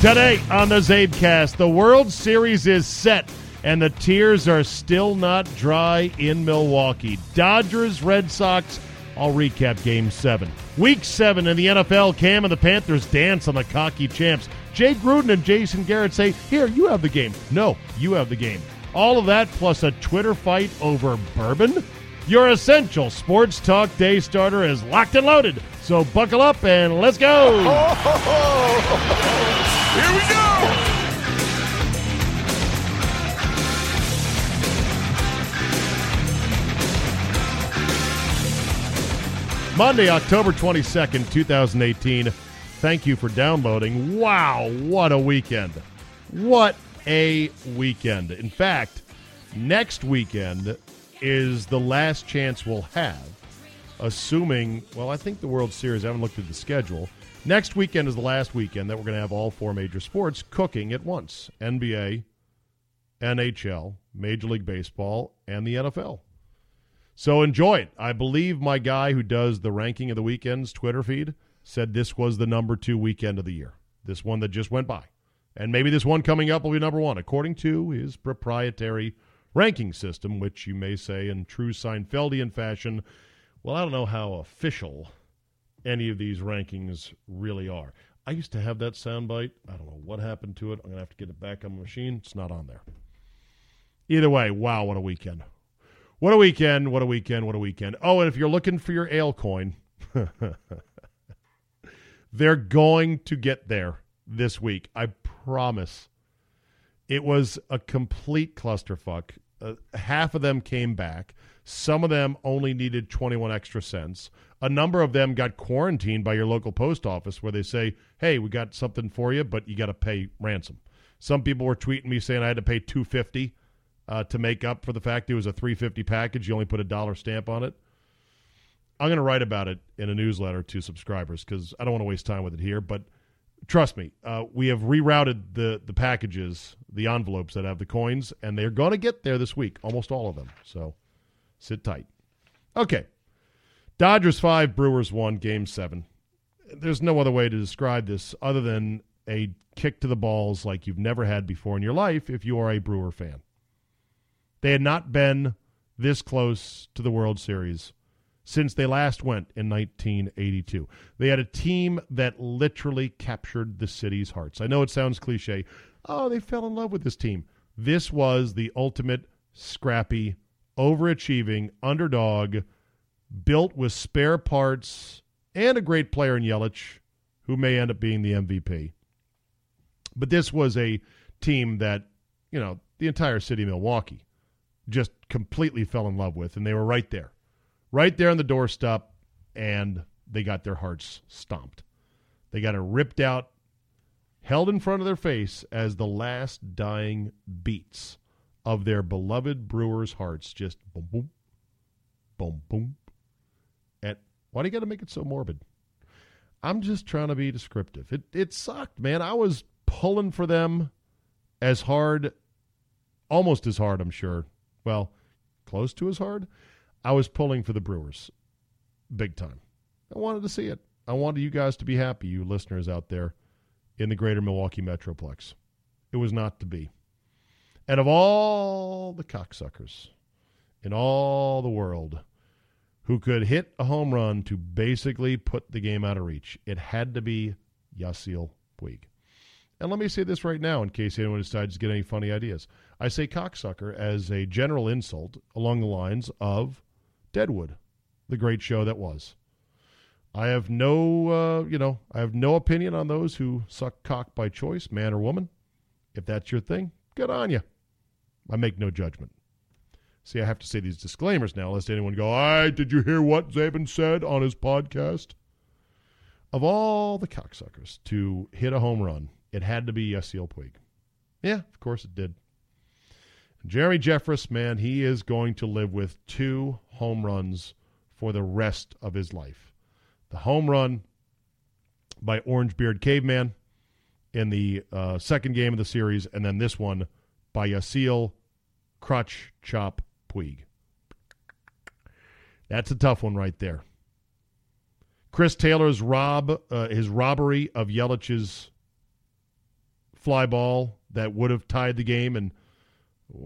Today on the Zabecast, the World Series is set and the tears are still not dry in Milwaukee. Dodgers, Red Sox. I'll recap game seven. Week seven in the NFL, Cam and the Panthers dance on the cocky champs. Jay Gruden and Jason Garrett say, Here, you have the game. No, you have the game. All of that plus a Twitter fight over bourbon. Your essential sports talk day starter is locked and loaded. So buckle up and let's go. Here we go! Monday, October 22nd, 2018. Thank you for downloading. Wow, what a weekend. What a weekend. In fact, next weekend is the last chance we'll have, assuming, well, I think the World Series, I haven't looked at the schedule. Next weekend is the last weekend that we're going to have all four major sports cooking at once NBA, NHL, Major League Baseball, and the NFL. So enjoy it. I believe my guy who does the ranking of the weekends Twitter feed said this was the number two weekend of the year. This one that just went by. And maybe this one coming up will be number one, according to his proprietary ranking system, which you may say in true Seinfeldian fashion, well, I don't know how official any of these rankings really are. I used to have that soundbite. I don't know what happened to it. I'm going to have to get it back on the machine. It's not on there. Either way, wow, what a weekend. What a weekend, what a weekend, what a weekend. Oh, and if you're looking for your ale coin, they're going to get there this week. I promise. It was a complete clusterfuck. Uh, half of them came back. Some of them only needed 21 extra cents. A number of them got quarantined by your local post office where they say, hey, we got something for you, but you got to pay ransom. Some people were tweeting me saying I had to pay 250 uh, to make up for the fact it was a 350 package. You only put a dollar stamp on it. I'm going to write about it in a newsletter to subscribers because I don't want to waste time with it here. But trust me, uh, we have rerouted the the packages, the envelopes that have the coins, and they're going to get there this week, almost all of them. So sit tight. Okay, Dodgers five, Brewers one, Game seven. There's no other way to describe this other than a kick to the balls like you've never had before in your life if you are a Brewer fan. They had not been this close to the World Series since they last went in 1982. They had a team that literally captured the city's hearts. I know it sounds cliche. Oh, they fell in love with this team. This was the ultimate scrappy, overachieving underdog built with spare parts and a great player in Yelich, who may end up being the MVP. But this was a team that, you know, the entire city of Milwaukee just completely fell in love with, and they were right there, right there on the doorstep, and they got their hearts stomped. They got it ripped out, held in front of their face as the last dying beats of their beloved Brewers' hearts just boom, boom, boom, boom. Why do you got to make it so morbid? I'm just trying to be descriptive. It it sucked, man. I was pulling for them as hard, almost as hard, I'm sure, well, close to as hard. I was pulling for the Brewers big time. I wanted to see it. I wanted you guys to be happy, you listeners out there in the greater Milwaukee Metroplex. It was not to be. And of all the cocksuckers in all the world who could hit a home run to basically put the game out of reach, it had to be Yasiel Puig. And let me say this right now in case anyone decides to get any funny ideas. I say cocksucker as a general insult along the lines of Deadwood, the great show that was. I have no, uh, you know, I have no opinion on those who suck cock by choice, man or woman. If that's your thing, good on you. I make no judgment. See, I have to say these disclaimers now, lest anyone go, "I did you hear what Zabin said on his podcast?" Of all the cocksuckers to hit a home run, it had to be Yasiel Puig. Yeah, of course it did. Jeremy Jeffress, man, he is going to live with two home runs for the rest of his life. The home run by Orange Beard Caveman in the uh, second game of the series, and then this one by Yasiel Crutch Chop Puig. That's a tough one right there. Chris Taylor's rob, uh, his robbery of Yelich's fly ball that would have tied the game and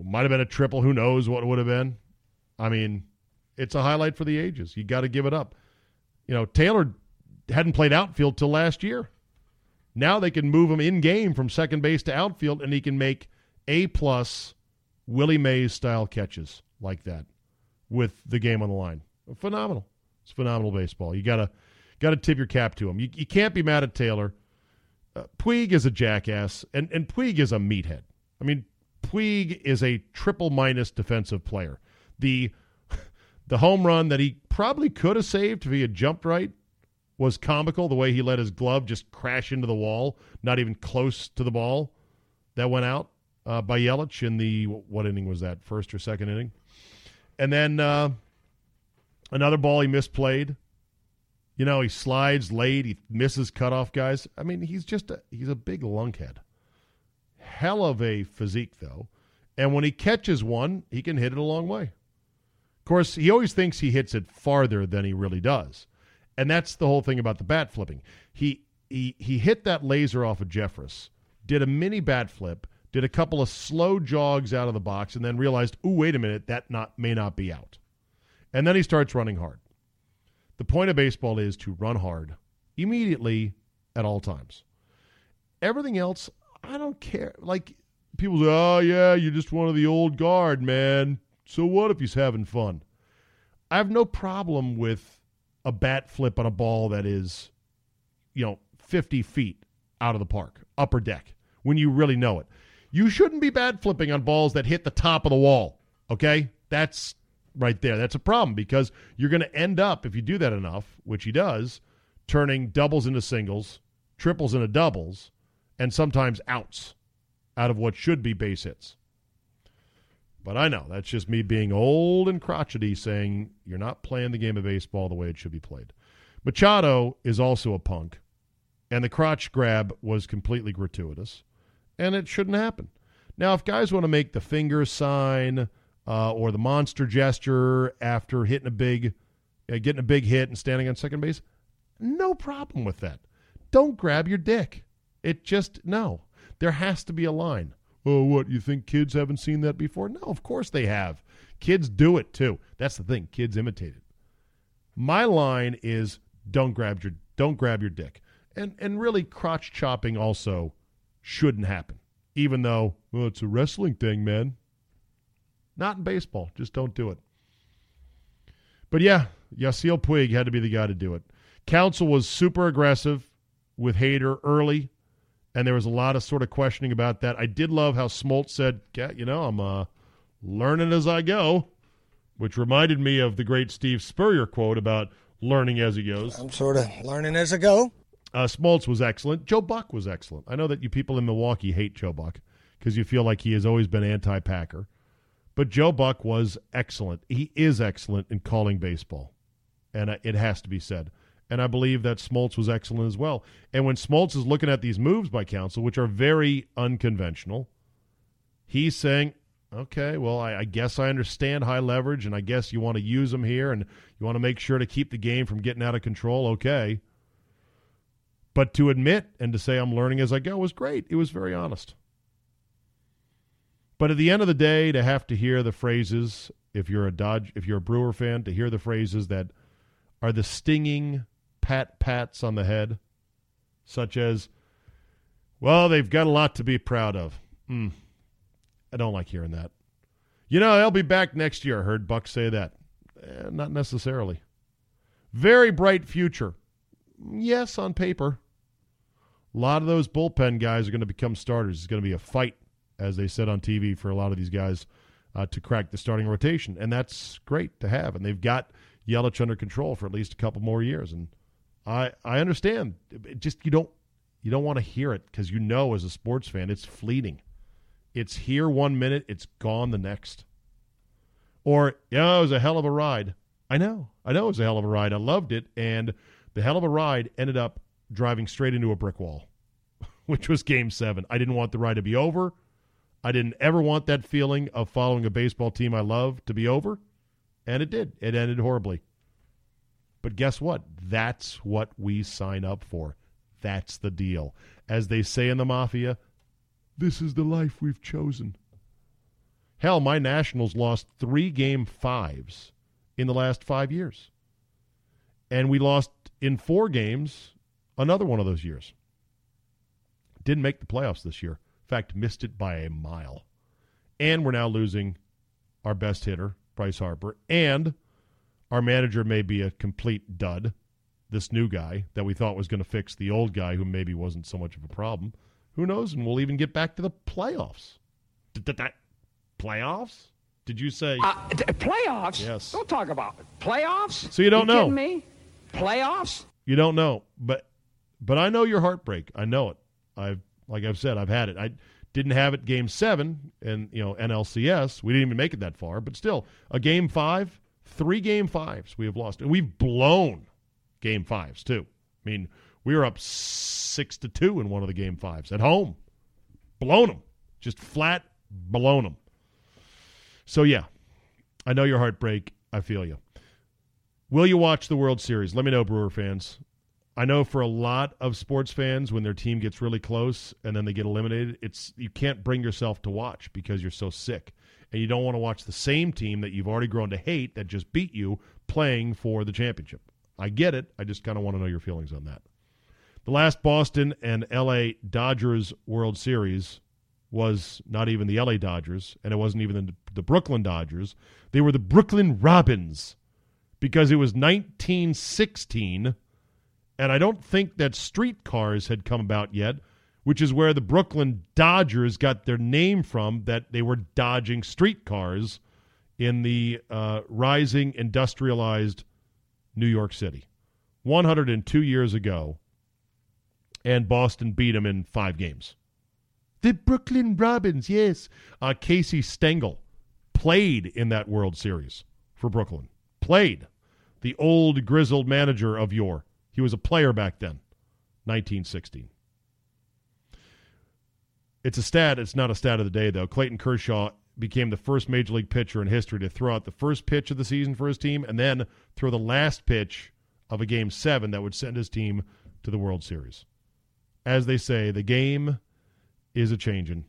might have been a triple. Who knows what it would have been? I mean, it's a highlight for the ages. You got to give it up. You know, Taylor hadn't played outfield till last year. Now they can move him in game from second base to outfield, and he can make A plus Willie Mays style catches like that with the game on the line. Phenomenal. It's phenomenal baseball. You gotta gotta tip your cap to him. You, you can't be mad at Taylor. Uh, Puig is a jackass, and and Puig is a meathead. I mean, Puig is a triple minus defensive player. The the home run that he probably could have saved if he had jumped right was comical. The way he let his glove just crash into the wall, not even close to the ball that went out uh, by Yelich in the what inning was that? First or second inning? And then uh, another ball he misplayed. You know, he slides late. He misses cutoff guys. I mean, he's just a, he's a big lunkhead. Hell of a physique though, and when he catches one, he can hit it a long way. Of course, he always thinks he hits it farther than he really does, and that's the whole thing about the bat flipping. He he he hit that laser off of Jeffress, did a mini bat flip, did a couple of slow jogs out of the box, and then realized, oh wait a minute, that not may not be out, and then he starts running hard. The point of baseball is to run hard immediately at all times. Everything else, I don't care. Like people say, "Oh yeah, you're just one of the old guard, man." So what if he's having fun? I have no problem with a bat flip on a ball that is, you know, 50 feet out of the park, upper deck, when you really know it. You shouldn't be bat flipping on balls that hit the top of the wall. Okay, that's right there. That's a problem because you're going to end up, if you do that enough, which he does, turning doubles into singles, triples into doubles, and sometimes outs out of what should be base hits. But I know that's just me being old and crotchety saying you're not playing the game of baseball the way it should be played. Machado is also a punk, and the crotch grab was completely gratuitous, and it shouldn't happen. Now, if guys want to make the finger sign, uh, or the monster gesture after hitting a big, uh, getting a big hit and standing on second base, no problem with that. Don't grab your dick. It just no. There has to be a line. Oh, what you think kids haven't seen that before? No, of course they have. Kids do it too. That's the thing. Kids imitate it. My line is don't grab your don't grab your dick. And and really crotch chopping also shouldn't happen. Even though, well, it's a wrestling thing, man. Not in baseball. Just don't do it. But yeah, Yasiel Puig had to be the guy to do it. Counsell was super aggressive with Hader early, and there was a lot of sort of questioning about that. I did love how Smoltz said, yeah, you know, I'm uh, learning as I go, which reminded me of the great Steve Spurrier quote about learning as he goes. I'm sort of learning as I go. Uh, Smoltz was excellent. Joe Buck was excellent. I know that you people in Milwaukee hate Joe Buck because you feel like he has always been anti-Packer. But Joe Buck was excellent. He is excellent in calling baseball, and uh, it has to be said. And I believe that Smoltz was excellent as well. And when Smoltz is looking at these moves by Counsell, which are very unconventional, he's saying, okay, well, I, I, guess I understand high leverage, and I guess you want to use them here, and you want to make sure to keep the game from getting out of control. Okay. But to admit and to say I'm learning as I go was great. It was very honest. But at the end of the day, to have to hear the phrases, if you're a Dodge, if you're a Brewer fan, to hear the phrases that are the stinging pat pats on the head, such as, well, they've got a lot to be proud of. Mm, I don't like hearing that. You know, they'll be back next year. I heard Buck say that. Eh, not necessarily. Very bright future. Yes, on paper. A lot of those bullpen guys are going to become starters. It's going to be a fight, as they said on TV, for a lot of these guys uh, to crack the starting rotation. And that's great to have. And they've got Yelich under control for at least a couple more years. And I I understand. It just you don't you don't want to hear it because you know as a sports fan it's fleeting. It's here one minute, it's gone the next. Or yeah, it was a hell of a ride. I know, I know it was a hell of a ride. I loved it, and the hell of a ride ended up driving straight into a brick wall, which was Game Seven. I didn't want the ride to be over. I didn't ever want that feeling of following a baseball team I love to be over, and it did. It ended horribly. But guess what? That's what we sign up for. That's the deal. As they say in the mafia, this is the life we've chosen. Hell, my Nationals lost three game fives in the last five years. And we lost in four games another one of those years. Didn't make the playoffs this year. In fact, missed it by a mile. And we're now losing our best hitter, Bryce Harper, and our manager may be a complete dud, this new guy that we thought was going to fix the old guy who maybe wasn't so much of a problem. Who knows? And we'll even get back to the playoffs. Playoffs? Did you say uh, playoffs? Yes. Don't talk about it. playoffs. So you don't you know me? Playoffs? You don't know, but but I know your heartbreak. I know it. I've like I've said, I've had it. I didn't have it game seven and you know NLCS. We didn't even make it that far, but still a game five Three game fives we have lost. And we've blown game fives, too. I mean, we were up six to two in one of the game fives at home. Blown them. Just flat blown them. So, yeah, I know your heartbreak. I feel you. Will you watch the World Series? Let me know, Brewer fans. I know for a lot of sports fans, when their team gets really close and then they get eliminated, it's you can't bring yourself to watch because you're so sick and you don't want to watch the same team that you've already grown to hate that just beat you playing for the championship. I get it. I just kind of want to know your feelings on that. The last Boston and LA Dodgers World Series was not even the LA Dodgers, and it wasn't even the, the Brooklyn Dodgers. They were the Brooklyn Robins because it was 1916, and I don't think that streetcars had come about yet which is where the Brooklyn Dodgers got their name from, that they were dodging streetcars in the uh, rising industrialized New York City. 102 years ago, and Boston beat them in five games. The Brooklyn Robins, yes. Uh, Casey Stengel played in that World Series for Brooklyn. Played. The old grizzled manager of yore. He was a player back then, 1916. It's a stat. It's not a stat of the day, though. Clayton Kershaw became the first major league pitcher in history to throw out the first pitch of the season for his team and then throw the last pitch of a game seven that would send his team to the World Series. As they say, the game is a changing.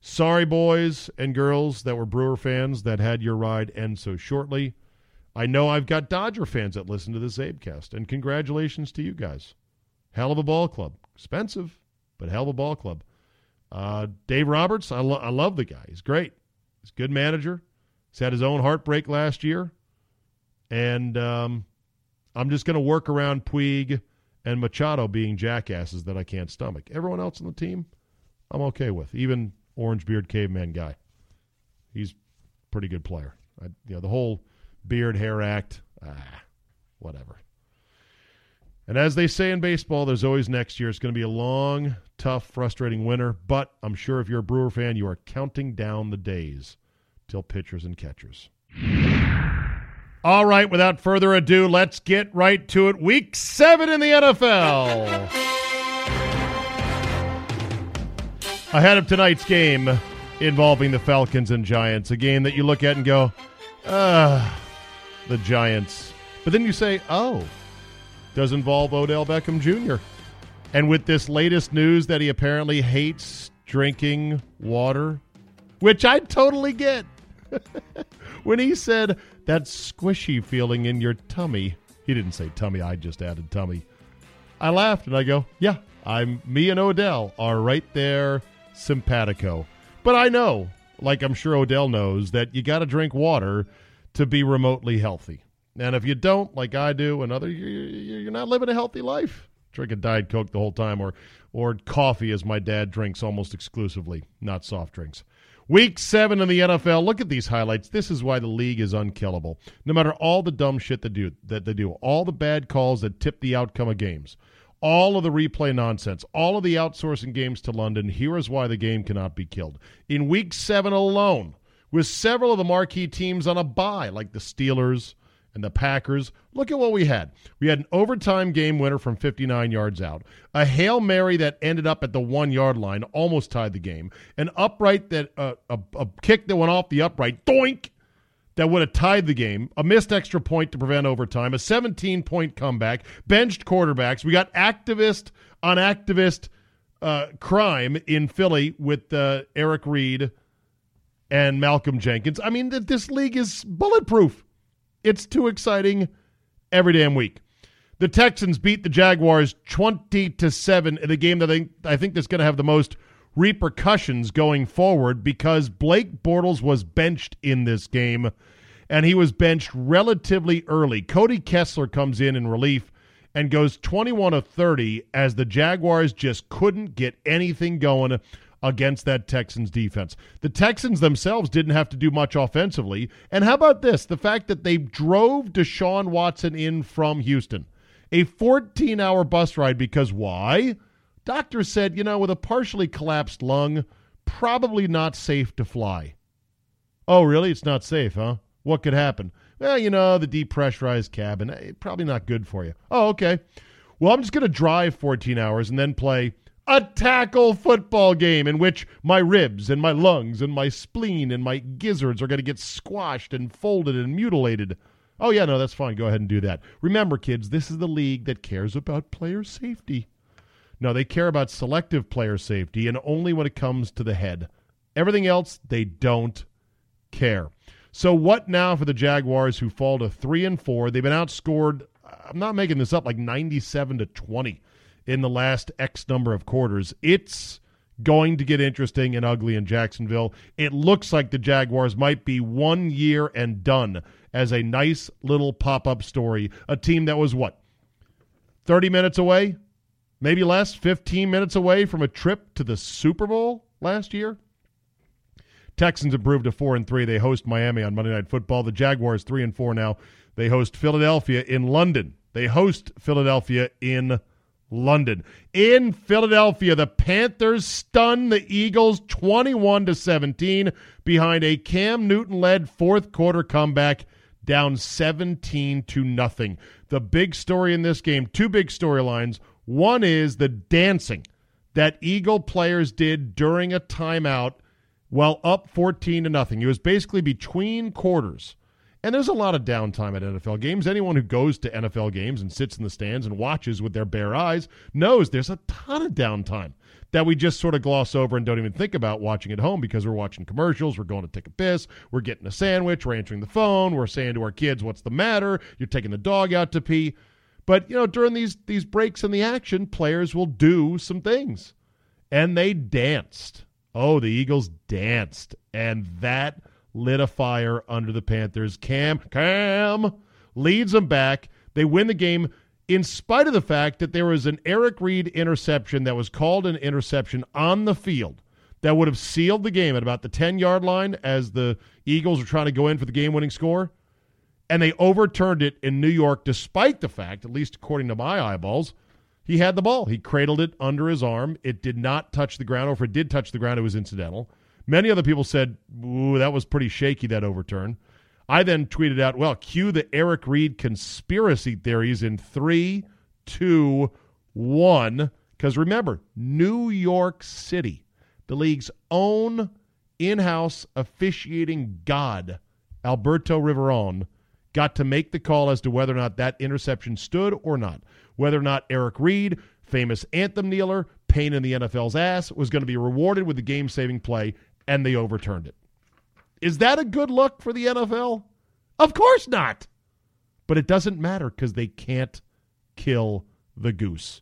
Sorry, boys and girls that were Brewer fans that had your ride end so shortly. I know I've got Dodger fans that listen to this Zabecast, and congratulations to you guys. Hell of a ball club. Expensive, but hell of a ball club. Uh, Dave Roberts, I, lo- I love the guy. He's great. He's a good manager. He's had his own heartbreak last year. And um, I'm just going to work around Puig and Machado being jackasses that I can't stomach. Everyone else on the team, I'm okay with. Even Orange Beard Caveman guy. He's a pretty good player. I, you know, the whole beard hair act, ah, whatever. And as they say in baseball, there's always next year. It's going to be a long, tough, frustrating winter, but I'm sure if you're a Brewer fan, you are counting down the days till pitchers and catchers. All right, without further ado, let's get right to it. Week seven in the NFL. Ahead of tonight's game involving the Falcons and Giants, a game that you look at and go, ah, the Giants. But then you say, oh, does involve Odell Beckham Jr. And with this latest news that he apparently hates drinking water, which I totally get. when he said that squishy feeling in your tummy, he didn't say tummy, I just added tummy. I laughed and I go, yeah, I'm me and Odell are right there simpatico. But I know, like I'm sure Odell knows, that you got to drink water to be remotely healthy. And if you don't, like I do, another you're not living a healthy life. Drinking Diet Coke the whole time, or or coffee, as my dad drinks almost exclusively, not soft drinks. Week seven in the NFL. Look at these highlights. This is why the league is unkillable. No matter all the dumb shit that do that they do, all the bad calls that tip the outcome of games, all of the replay nonsense, all of the outsourcing games to London. Here is why the game cannot be killed. In week seven alone, with several of the marquee teams on a bye, like the Steelers, and the Packers. Look at what we had. We had an overtime game winner from 59 yards out, a Hail Mary that ended up at the one yard line, almost tied the game, an upright that, uh, a, a kick that went off the upright, doink, that would have tied the game, a missed extra point to prevent overtime, a 17 point comeback, benched quarterbacks. We got activist on activist uh, crime in Philly with uh, Eric Reid and Malcolm Jenkins. I mean, this league is bulletproof. It's too exciting every damn week. The Texans beat the Jaguars 20 to 7 in a game that I think, I think that's going to have the most repercussions going forward because Blake Bortles was benched in this game and he was benched relatively early. Cody Kessler comes in in relief and goes 21 of 30 as the Jaguars just couldn't get anything going against that Texans defense. The Texans themselves didn't have to do much offensively. And how about this? The fact that they drove Deshaun Watson in from Houston. A 14 hour bus ride because why? Doctors said, you know, with a partially collapsed lung, probably not safe to fly. Oh, really? It's not safe, huh? What could happen? Well, you know, the depressurized cabin, eh, probably not good for you. Oh, okay. Well, I'm just going to drive 14 hours and then play a tackle football game in which my ribs and my lungs and my spleen and my gizzards are going to get squashed and folded and mutilated. Oh, yeah, no, that's fine. Go ahead and do that. Remember, kids, this is the league that cares about player safety. No, they care about selective player safety and only when it comes to the head. Everything else, they don't care. So what now for the Jaguars who fall to 3 and 4? They've been outscored, I'm not making this up, like 97 to 20 in the last X number of quarters. It's going to get interesting and ugly in Jacksonville. It looks like the Jaguars might be one year and done as a nice little pop up story. A team that was what? 30 minutes away? Maybe less? 15 minutes away from a trip to the Super Bowl last year? Texans improved to 4 and 3. They host Miami on Monday Night Football. The Jaguars 3 and 4 now. They host Philadelphia in London. They host Philadelphia in London. In Philadelphia, the Panthers stun the Eagles 21 to 17 behind a Cam Newton-led fourth quarter comeback down 17 to nothing. The big story in this game, two big storylines. One is the dancing that Eagle players did during a timeout while up 14 to nothing. It was basically between quarters and there's a lot of downtime at NFL games. Anyone who goes to NFL games and sits in the stands and watches with their bare eyes knows there's a ton of downtime that we just sort of gloss over and don't even think about watching at home because we're watching commercials, we're going to take a piss, we're getting a sandwich, we're answering the phone, we're saying to our kids, "What's the matter?" You're taking the dog out to pee. But, you know, during these these breaks in the action, players will do some things. And they danced. Oh, the Eagles danced. And that lit a fire under the Panthers. Cam, Cam leads them back. They win the game in spite of the fact that there was an Eric Reid interception that was called an interception on the field that would have sealed the game at about the 10 yard line as the Eagles were trying to go in for the game winning score. And they overturned it in New York, despite the fact, at least according to my eyeballs, he had the ball. He cradled it under his arm. It did not touch the ground, or if it did touch the ground, it was incidental. Many other people said, ooh, that was pretty shaky, that overturn. I then tweeted out, well, cue the Eric Reid conspiracy theories in three, two, one. Because remember, New York City, the league's own in house officiating god, Alberto Riveron, got to make the call as to whether or not that interception stood or not. Whether or not Eric Reid, famous anthem kneeler, pain in the NFL's ass, was going to be rewarded with the game saving play and they overturned it. Is that a good look for the NFL? Of course not. But it doesn't matter because they can't kill the goose.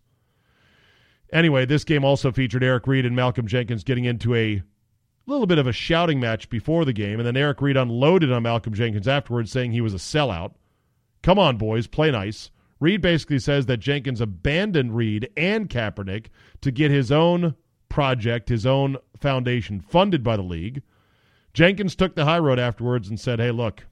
Anyway, this game also featured Eric Reid and Malcolm Jenkins getting into a little bit of a shouting match before the game, and then Eric Reid unloaded on Malcolm Jenkins afterwards, saying he was a sellout. Come on, boys, play nice. Reid basically says that Jenkins abandoned Reid and Kaepernick to get his own project, his own foundation funded by the league. Jenkins took the high road afterwards and said, Hey, look,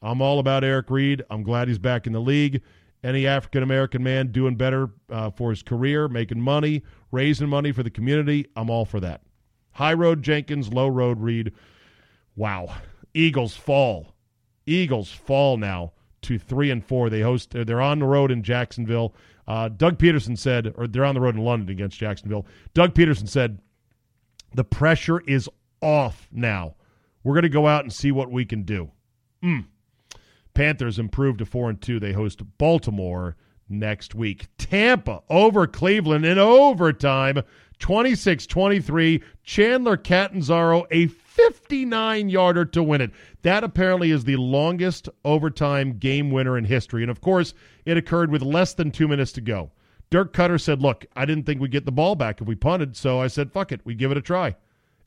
I'm all about Eric Reid. I'm glad he's back in the league any African American man doing better uh, for his career, making money, raising money for the community, I'm all for that. High road Jenkins, low road Reid. Wow. Eagles fall. Eagles fall now to three and four. They host. They're on the road in Jacksonville. Uh, Doug Pederson said, or they're on the road in London against Jacksonville. Doug Pederson said, the pressure is off now. We're going to go out and see what we can do. Mm. Panthers improved to 4 and 2. They host Baltimore next week. Tampa over Cleveland in overtime, 26-23. Chandler Catanzaro a 59-yarder to win it. That apparently is the longest overtime game winner in history. And of course, it occurred with less than 2 minutes to go. Dirk Koetter said, "Look, I didn't think we'd get the ball back if we punted, so I said, fuck it, we give it a try."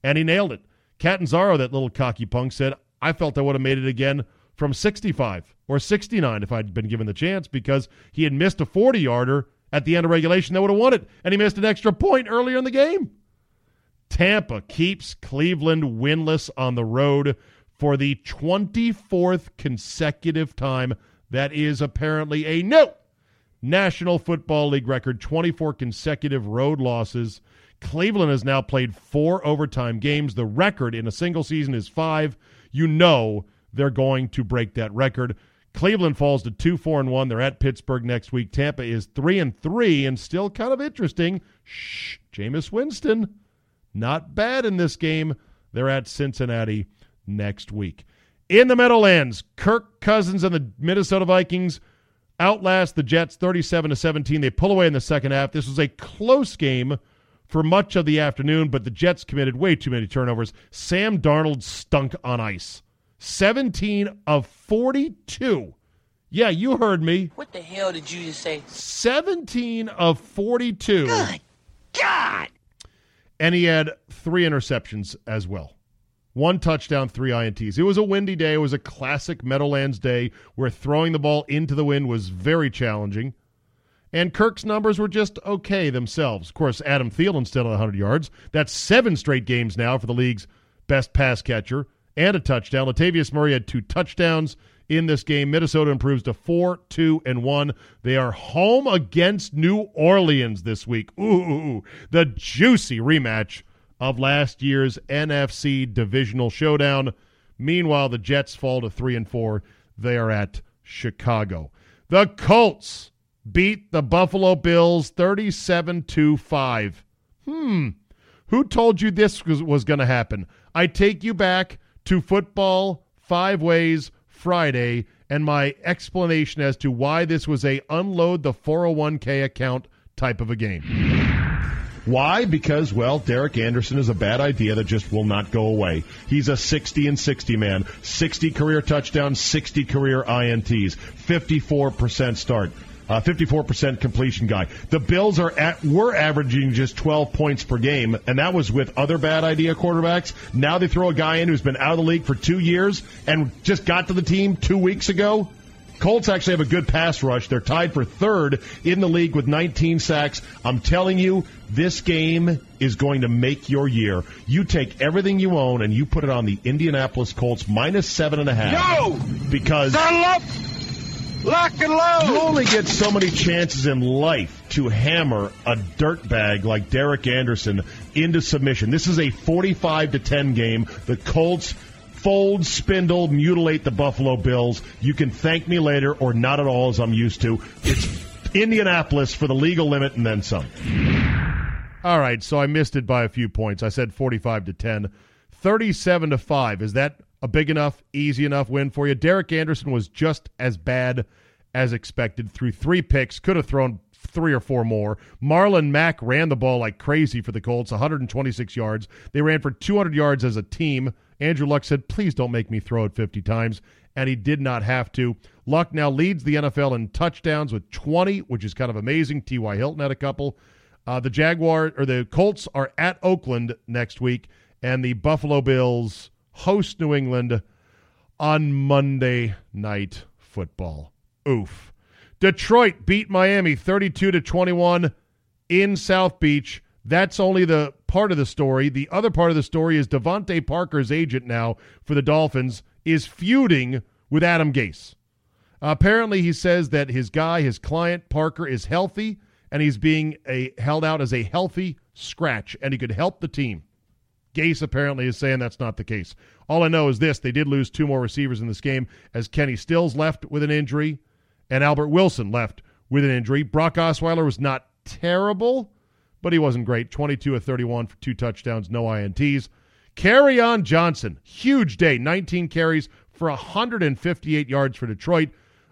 And he nailed it. Catanzaro, that little cocky punk, said, "I felt I would have made it again." from 65 or 69 if I'd been given the chance because he had missed a 40 yarder at the end of regulation that would have won it, and he missed an extra point earlier in the game. Tampa keeps Cleveland winless on the road for the 24th consecutive time. That is apparently a no National Football League record 24 consecutive road losses. Cleveland has now played four overtime games. The record in a single season is five. You know they're going to break that record. Cleveland falls to two, four, and one. They're at Pittsburgh next week. Tampa is three and three, and still kind of interesting. Shh, Jameis Winston, not bad in this game. They're at Cincinnati next week. In the Meadowlands, Kirk Cousins and the Minnesota Vikings outlast the Jets 37 to 17. They pull away in the second half. This was a close game for much of the afternoon, but the Jets committed way too many turnovers. Sam Darnold stunk on ice. 17 of 42. Yeah, you heard me. What the hell did you just say? 17 of 42. Good God. And he had three interceptions as well. One touchdown, three INTs. It was a windy day. It was a classic Meadowlands day where throwing the ball into the wind was very challenging. And Kirk's numbers were just okay themselves. Of course, Adam Thielen still at 100 yards. That's seven straight games now for the league's best pass catcher and a touchdown. Latavius Murray had two touchdowns in this game. Minnesota improves to 4 2 and 1. They are home against New Orleans this week. Ooh, the juicy rematch of last year's NFC divisional showdown. Meanwhile, the Jets fall to 3 and 4. They are at Chicago. The Colts beat the Buffalo Bills 37 to 5. Hmm. Who told you this was, was going to happen? I take you back to football five ways Friday and my explanation as to why this was a unload the 401k account type of a game. Why? Because, well, Derek Anderson is a bad idea that just will not go away. He's a 60 and 60 man. 60 career touchdowns, 60 career INTs, 54% start uh, 54% completion guy. The Bills are at were averaging just 12 points per game, and that was with other bad idea quarterbacks. Now they throw a guy in who's been out of the league for two years and just got to the team two weeks ago. Colts actually have a good pass rush. They're tied for third in the league with 19 sacks. I'm telling you, this game is going to make your year. You take everything you own and you put it on the Indianapolis Colts minus seven and a half. No, Because Lock and load. You only get so many chances in life to hammer a dirtbag like Derek Anderson into submission. This is a 45 to 10 game. The Colts fold, spindle, mutilate the Buffalo Bills. You can thank me later or not at all as I'm used to. It's Indianapolis for the legal limit and then some. All right, so I missed it by a few points. I said 45 to 10. 37 to 5. Is that a big enough, easy enough win for you. Derek Anderson was just as bad as expected through three picks, could have thrown three or four more. Marlon Mack ran the ball like crazy for the Colts, 126 yards. They ran for 200 yards as a team. Andrew Luck said, please don't make me throw it 50 times. And he did not have to. Luck now leads the NFL in touchdowns with 20, which is kind of amazing. T.Y. Hilton had a couple. Uh, the Jaguar or the Colts are at Oakland next week, and the Buffalo Bills host New England on Monday Night Football. Oof. Detroit beat Miami 32 to 21 in South Beach. That's only the part of the story. The other part of the story is DeVante Parker's agent now for the Dolphins is feuding with Adam Gase. apparently, he says that his guy, his client Parker, is healthy and he's being a held out as a healthy scratch, and he could help the team. Gase apparently is saying that's not the case. All I know is this: they did lose two more receivers in this game, as Kenny Stills left with an injury, and Albert Wilson left with an injury. Brock Osweiler was not terrible, but he wasn't great. 22 of 31 for two touchdowns, no INTs. Kerryon Johnson, huge day, 19 carries for 158 yards for Detroit.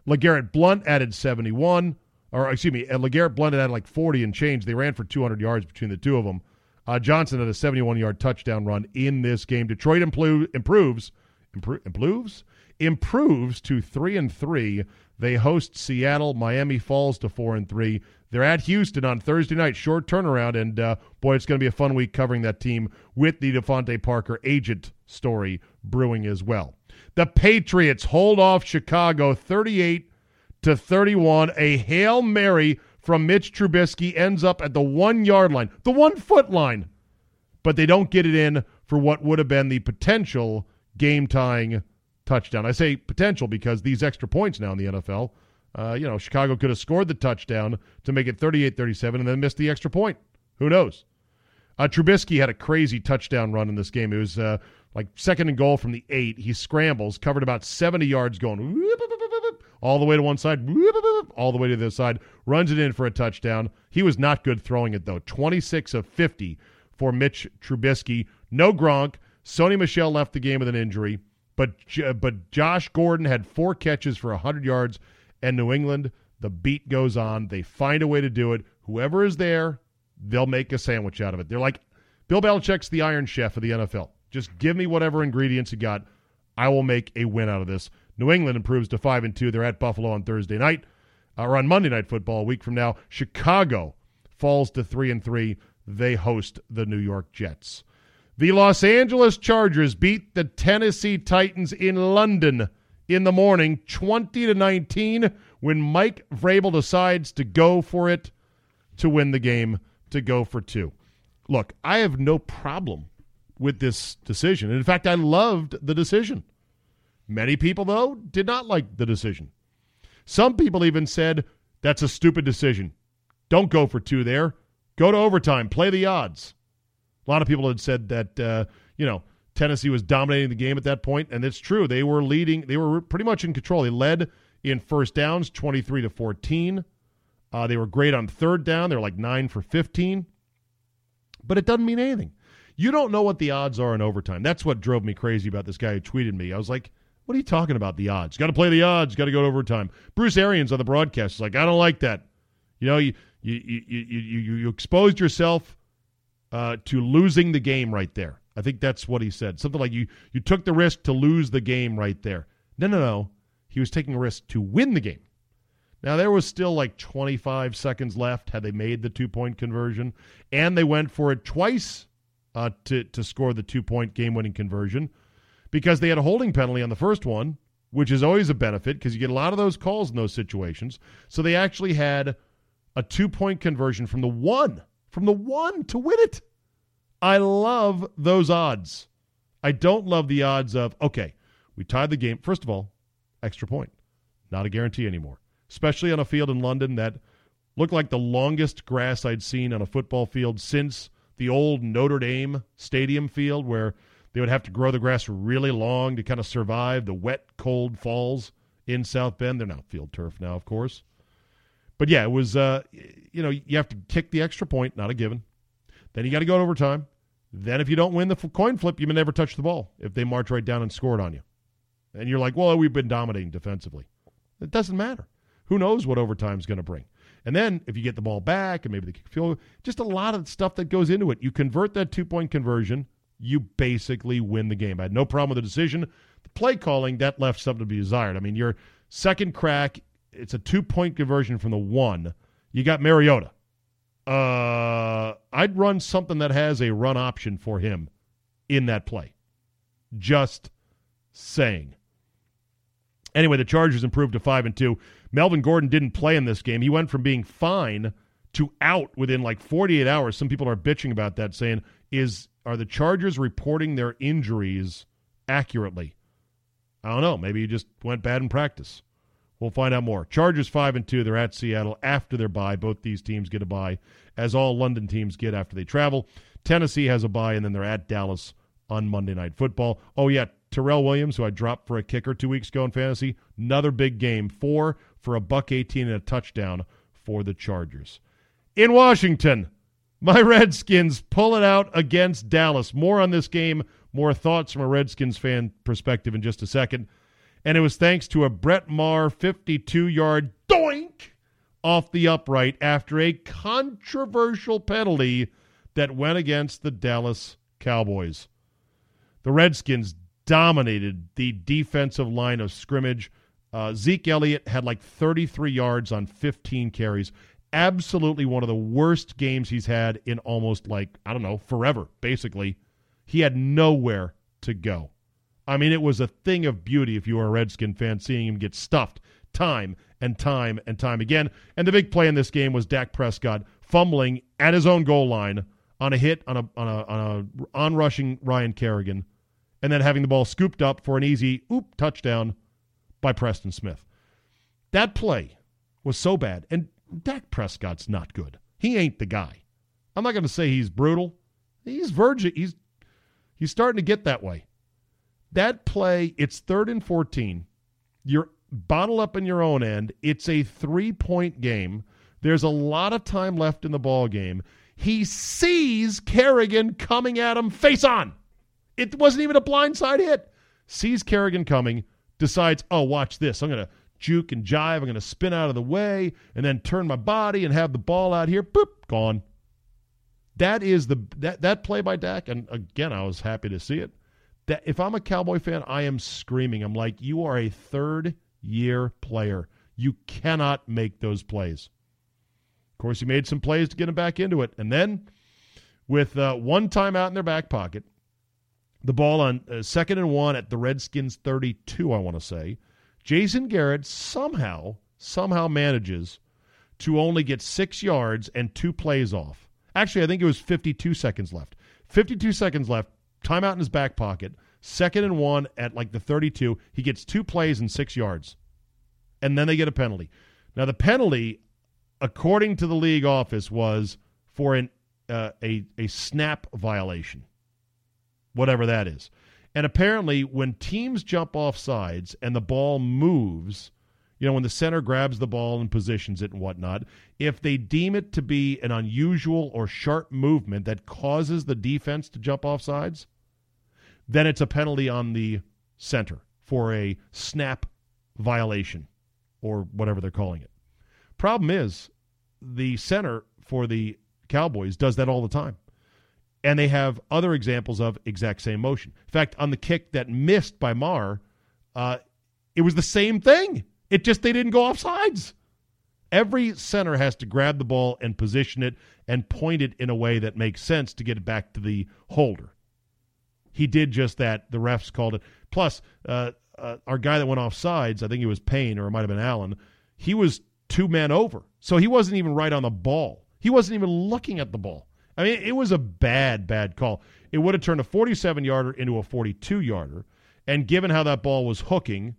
LeGarrette Blunt added 71 or excuse me, uh, LeGarrette Blunt added like 40 and change. They ran for 200 yards between the two of them. Uh, Johnson had a 71 yard touchdown run in this game. Detroit impl- improves, impro- improves, improves to three and three. They host Seattle. Miami falls to four and three. They're at Houston on Thursday night. Short turnaround, and uh, boy, it's going to be a fun week covering that team with the DeVante Parker agent story brewing as well. The Patriots hold off Chicago 38 to 31. A Hail Mary from Mitch Trubisky ends up at the one yard line, the one foot line. But they don't get it in for what would have been the potential game tying touchdown. I say potential because these extra points now in the NFL, uh, you know, Chicago could have scored the touchdown to make it 38 37 and then missed the extra point. Who knows? Uh, Trubisky had a crazy touchdown run in this game. It was uh, like second and goal from the eight. He scrambles, covered about 70 yards going all the way to one side, all the way to the other side, runs it in for a touchdown. He was not good throwing it, though. 26 of 50 for Mitch Trubisky. No Gronk. Sony Michel left the game with an injury, but, but Josh Gordon had four catches for 100 yards, and New England, the beat goes on. They find a way to do it. Whoever is there, they'll make a sandwich out of it. They're like, Bill Belichick's the iron chef of the NFL. Just give me whatever ingredients you got. I will make a win out of this. New England improves to five and two. They're at Buffalo on Thursday night, uh, or on Monday Night Football a week from now. Chicago falls to three and three. They host the New York Jets. The Los Angeles Chargers beat the Tennessee Titans in London in the morning, 20 to 19, when Mike Vrabel decides to go for it to win the game, to go for two. Look, I have no problem with this decision. In fact, I loved the decision. Many people, though, did not like the decision. Some people even said, that's a stupid decision. Don't go for two there. Go to overtime. Play the odds. A lot of people had said that, uh, you know, Tennessee was dominating the game at that point, and it's true. They were leading. They were pretty much in control. They led in first downs, 23 to 14. Uh, they were great on third down. They're like 9 for 15. But it doesn't mean anything. You don't know what the odds are in overtime. That's what drove me crazy about this guy who tweeted me. I was like, what are you talking about? The odds. Got to play the odds. Got to go to overtime. Bruce Arians on the broadcast is like, I don't like that. You know, you you you you you, you exposed yourself uh, to losing the game right there. I think that's what he said. Something like you you took the risk to lose the game right there. No, no, no. He was taking a risk to win the game. Now there was still like 25 seconds left had they made the two point conversion, and they went for it twice uh, to to score the two point game winning conversion because they had a holding penalty on the first one, which is always a benefit because you get a lot of those calls in those situations. So they actually had a two point conversion from the one, from the one to win it. I love those odds. I don't love the odds of, okay, we tied the game. First of all, extra point. Not a guarantee anymore, especially on a field in London that looked like the longest grass I'd seen on a football field since the old Notre Dame stadium field where they would have to grow the grass really long to kind of survive the wet, cold falls in South Bend. They're not field turf now, of course. But yeah, it was, uh, you know, you have to kick the extra point, not a given. Then you got to go to overtime. Then if you don't win the coin flip, you may never touch the ball if they march right down and score it on you. And you're like, well, we've been dominating defensively. It doesn't matter. Who knows what overtime is going to bring? And then if you get the ball back and maybe the kick field, just a lot of stuff that goes into it. You convert that two point conversion you basically win the game. I had no problem with the decision. The play calling, that left something to be desired. I mean, your second crack, it's a two point conversion from the one. You got Mariota. Uh, I'd run something that has a run option for him in that play. Just saying. Anyway, the Chargers improved to five and two. Melvin Gordon didn't play in this game. He went from being fine to out within like 48 hours. Some people are bitching about that, saying, "Is are the Chargers reporting their injuries accurately?" I don't know. Maybe he just went bad in practice. We'll find out more. Chargers five and two. They're at Seattle after their bye. Both these teams get a bye, as all London teams get after they travel. Tennessee has a bye, and then they're at Dallas on Monday Night Football. Oh yeah, Tyrell Williams, who I dropped for a kicker two weeks ago in fantasy, another big game. Four for a buck eighteen and a touchdown for the Chargers. In Washington, my Redskins pull it out against Dallas. More on this game, more thoughts from a Redskins fan perspective in just a second and it was thanks to a Brett Maher 52 yard doink off the upright after a controversial penalty that went against the Dallas Cowboys. The Redskins dominated the defensive line of scrimmage. Uh, Zeke Elliott had like 33 yards on 15 carries. Absolutely one of the worst games he's had in almost like, I don't know, forever, basically. He had nowhere to go. I mean, it was a thing of beauty if you were a Redskin fan seeing him get stuffed time and time and time again. And the big play in this game was Dak Prescott fumbling at his own goal line on a hit on a on a on a on rushing Ryan Kerrigan, and then having the ball scooped up for an easy oop touchdown by Preston Smith. That play was so bad, and Dak Prescott's not good. He ain't the guy. I'm not going to say he's brutal. He's virgin. He's he's starting to get that way. That play, it's third and 14. You're bottled up in your own end. It's a three point game. There's a lot of time left in the ball game. He sees Kerrigan coming at him face on. It wasn't even a blindside hit. Sees Kerrigan coming, decides, oh, watch this. I'm going to juke and jive. I'm going to spin out of the way and then turn my body and have the ball out here. Boop, gone. That is the that that play by Dak, and again, I was happy to see it that if I'm a Cowboy fan, I am screaming. I'm like, you are a third year player. You cannot make those plays. Of course, he made some plays to get him back into it. And then, with uh, one timeout in their back pocket, the ball on uh, second and one at the Redskins 32, I want to say, Jason Garrett somehow, somehow manages to only get six yards and two plays off. Actually, I think it was 52 seconds left. 52 seconds left timeout in his back pocket, second and one at like the 32. He gets two plays and six yards. And then they get a penalty. Now, the penalty, according to the league office, was for an, uh, a, a snap violation, whatever that is. And apparently, when teams jump off sides and the ball moves, you know, when the center grabs the ball and positions it and whatnot, if they deem it to be an unusual or sharp movement that causes the defense to jump off sides, then it's a penalty on the center for a snap violation or whatever they're calling it. Problem is, the center for the Cowboys does that all the time. And they have other examples of exact same motion. In fact, on the kick that missed by Maher, uh, it was the same thing. It just they didn't go off sides. Every center has to grab the ball and position it and point it in a way that makes sense to get it back to the holder he did just that. The refs called it. Plus, uh, uh, our guy that went off sides, I think it was Payne or it might have been Allen, he was two men over. So he wasn't even right on the ball. He wasn't even looking at the ball. I mean, it was a bad, bad call. It would have turned a 47 yarder into a 42 yarder. And given how that ball was hooking,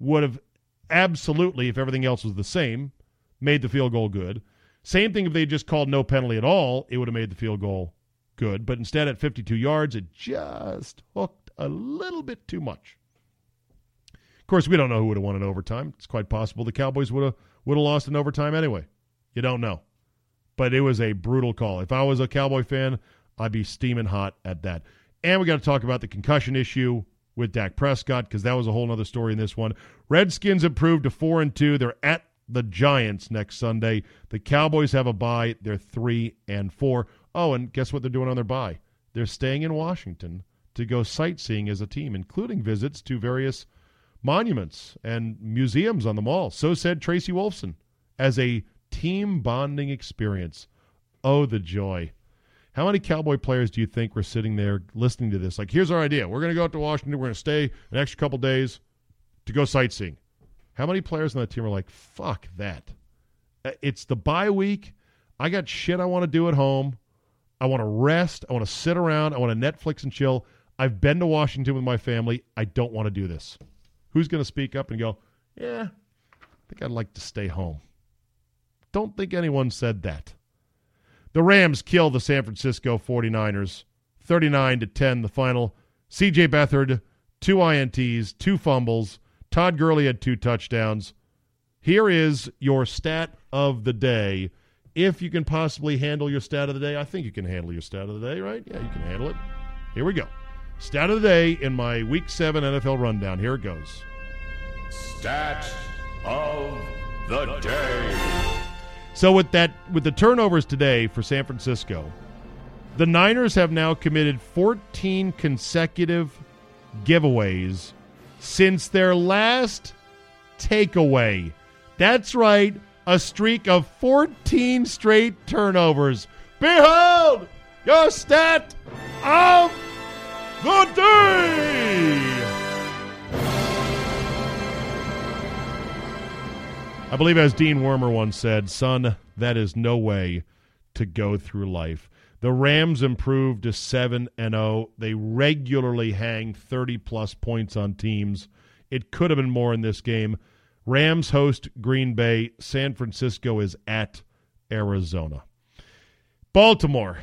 would have absolutely, if everything else was the same, made the field goal good. Same thing if they just called no penalty at all, it would have made the field goal good, but instead at 52 yards, it just hooked a little bit too much. Of course, we don't know who would have won in overtime. It's quite possible the Cowboys would have would have lost in overtime anyway. You don't know. But it was a brutal call. If I was a Cowboy fan, I'd be steaming hot at that. And we got to talk about the concussion issue with Dak Prescott because that was a whole other story in this one. Redskins improved to four and two. They're at the Giants next Sunday. The Cowboys have a bye. They're three and four. Oh, and guess what they're doing on their bye? They're staying in Washington to go sightseeing as a team, including visits to various monuments and museums on the mall. So said Tracy Wolfson as a team bonding experience. Oh, the joy. How many Cowboy players do you think were sitting there listening to this? Like, here's our idea. We're going to go out to Washington. We're going to stay an extra couple days to go sightseeing. How many players on that team are like, fuck that? Uh, It's the bye week. I got shit I want to do at home. I want to rest. I want to sit around. I want to Netflix and chill. I've been to Washington with my family. I don't want to do this. Who's going to speak up and go, yeah, I think I'd like to stay home? Don't think anyone said that. The Rams kill the San Francisco 49ers 39 to 10 the final. CJ Beathard, two INTs, two fumbles. Todd Gurley had two touchdowns. Here is your stat of the day. If you can possibly handle your stat of the day, I think you can handle your stat of the day, right? Yeah, you can handle it. Here we go. Stat of the day in my week 7 NFL rundown. Here it goes. Stat of the day. So with that with the turnovers today for San Francisco, the Niners have now committed 14 consecutive giveaways since their last takeaway. That's right, a streak of 14 straight turnovers. Behold your stat of the day. I believe, as Dean Wormer once said, son, that is no way to go through life. The Rams improved to 7 and 0. They regularly hang 30 plus points on teams. It could have been more in this game. Rams host Green Bay. San Francisco is at Arizona. Baltimore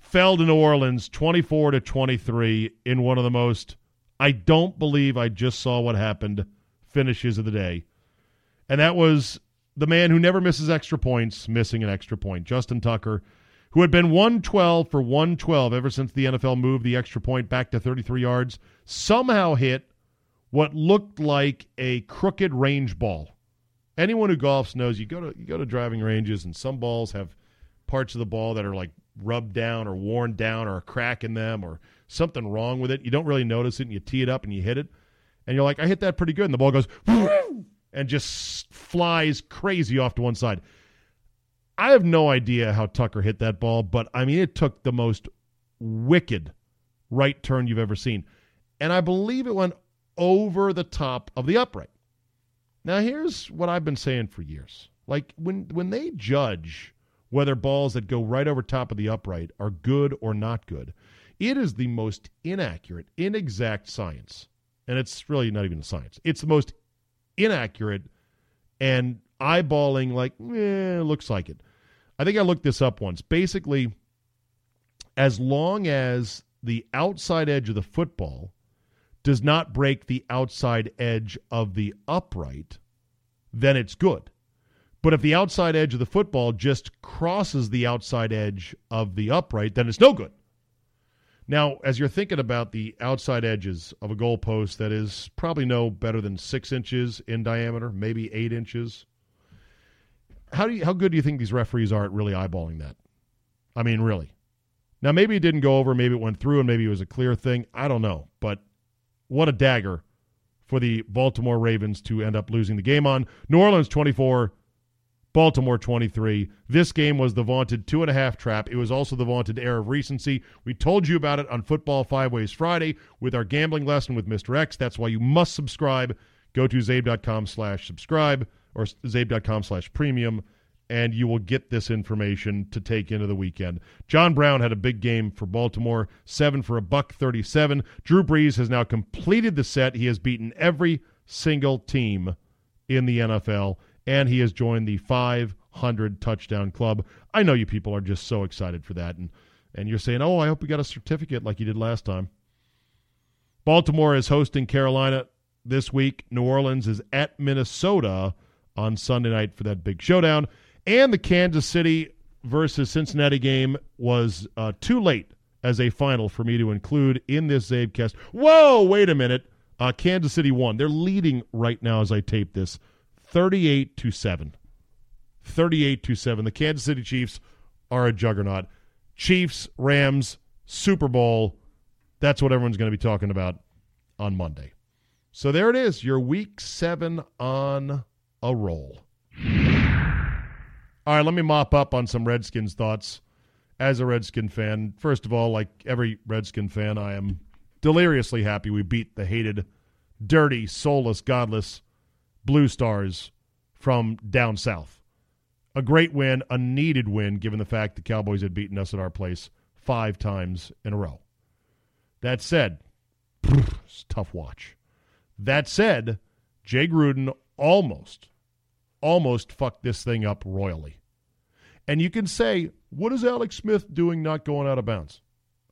fell to New Orleans 24 to 23 in one of the most I don't believe I just saw what happened finishes of the day and that was the man who never misses extra points, missing an extra point, Justin Tucker, who had been 112 for 112 ever since the NFL moved the extra point back to 33 yards, somehow hit what looked like a crooked range ball. Anyone who golfs knows you go to you go to driving ranges and some balls have parts of the ball that are like rubbed down or worn down or a crack in them or something wrong with it. You don't really notice it and you tee it up and you hit it and you're like, I hit that pretty good, and the ball goes and just flies crazy off to one side. I have no idea how Tucker hit that ball, but I mean, it took the most wicked right turn you've ever seen. And I believe it went over the top of the upright. Now, here's what I've been saying for years. Like, when, when they judge whether balls that go right over top of the upright are good or not good, it is the most inaccurate, inexact science. And it's really not even a science. It's the most inaccurate and eyeballing like eh, looks like it. I think I looked this up once. Basically, as long as the outside edge of the football does not break the outside edge of the upright, then it's good. But if the outside edge of the football just crosses the outside edge of the upright, then it's no good. Now, as you're thinking about the outside edges of a goalpost that is probably no better than six inches in diameter, maybe eight inches, how do you, how good do you think these referees are at really eyeballing that? I mean, really. Now, maybe it didn't go over, maybe it went through, and maybe it was a clear thing. I don't know, but what a dagger for the Baltimore Ravens to end up losing the game on. New Orleans 24, Baltimore 23. This game was the vaunted two and a half trap. It was also the vaunted air of recency. We told you about it on Football Five Ways Friday with our gambling lesson with Mr. X. That's why you must subscribe. Go to zabe.com slash subscribe or zabe.com slash premium, and you will get this information to take into the weekend. John Brown had a big game for Baltimore, seven for a buck 37. Drew Brees has now completed the set. He has beaten every single team in the NFL and he has joined the 500 touchdown club. I know you people are just so excited for that, and and you're saying, "Oh, I hope we got a certificate like you did last time." Baltimore is hosting Carolina this week. New Orleans is at Minnesota on Sunday night for that big showdown, and the Kansas City versus Cincinnati game was uh, too late as a final for me to include in this Zabecast. Whoa, wait a minute. Uh, Kansas City won. They're leading right now as I tape this. 38 to 7. 38 to 7. The Kansas City Chiefs are a juggernaut. Chiefs, Rams, Super Bowl. That's what everyone's going to be talking about on Monday. So there it is, your week 7 on a roll. All right, let me mop up on some Redskins thoughts. As a Redskin fan, first of all, like every Redskin fan, I am deliriously happy we beat the hated, dirty, soulless, godless Blue Stars from down south. A great win, a needed win, given the fact the Cowboys had beaten us at our place five times in a row. That said, it's tough watch. That said, Jay Gruden almost, almost fucked this thing up royally. And you can say, what is Alex Smith doing not going out of bounds?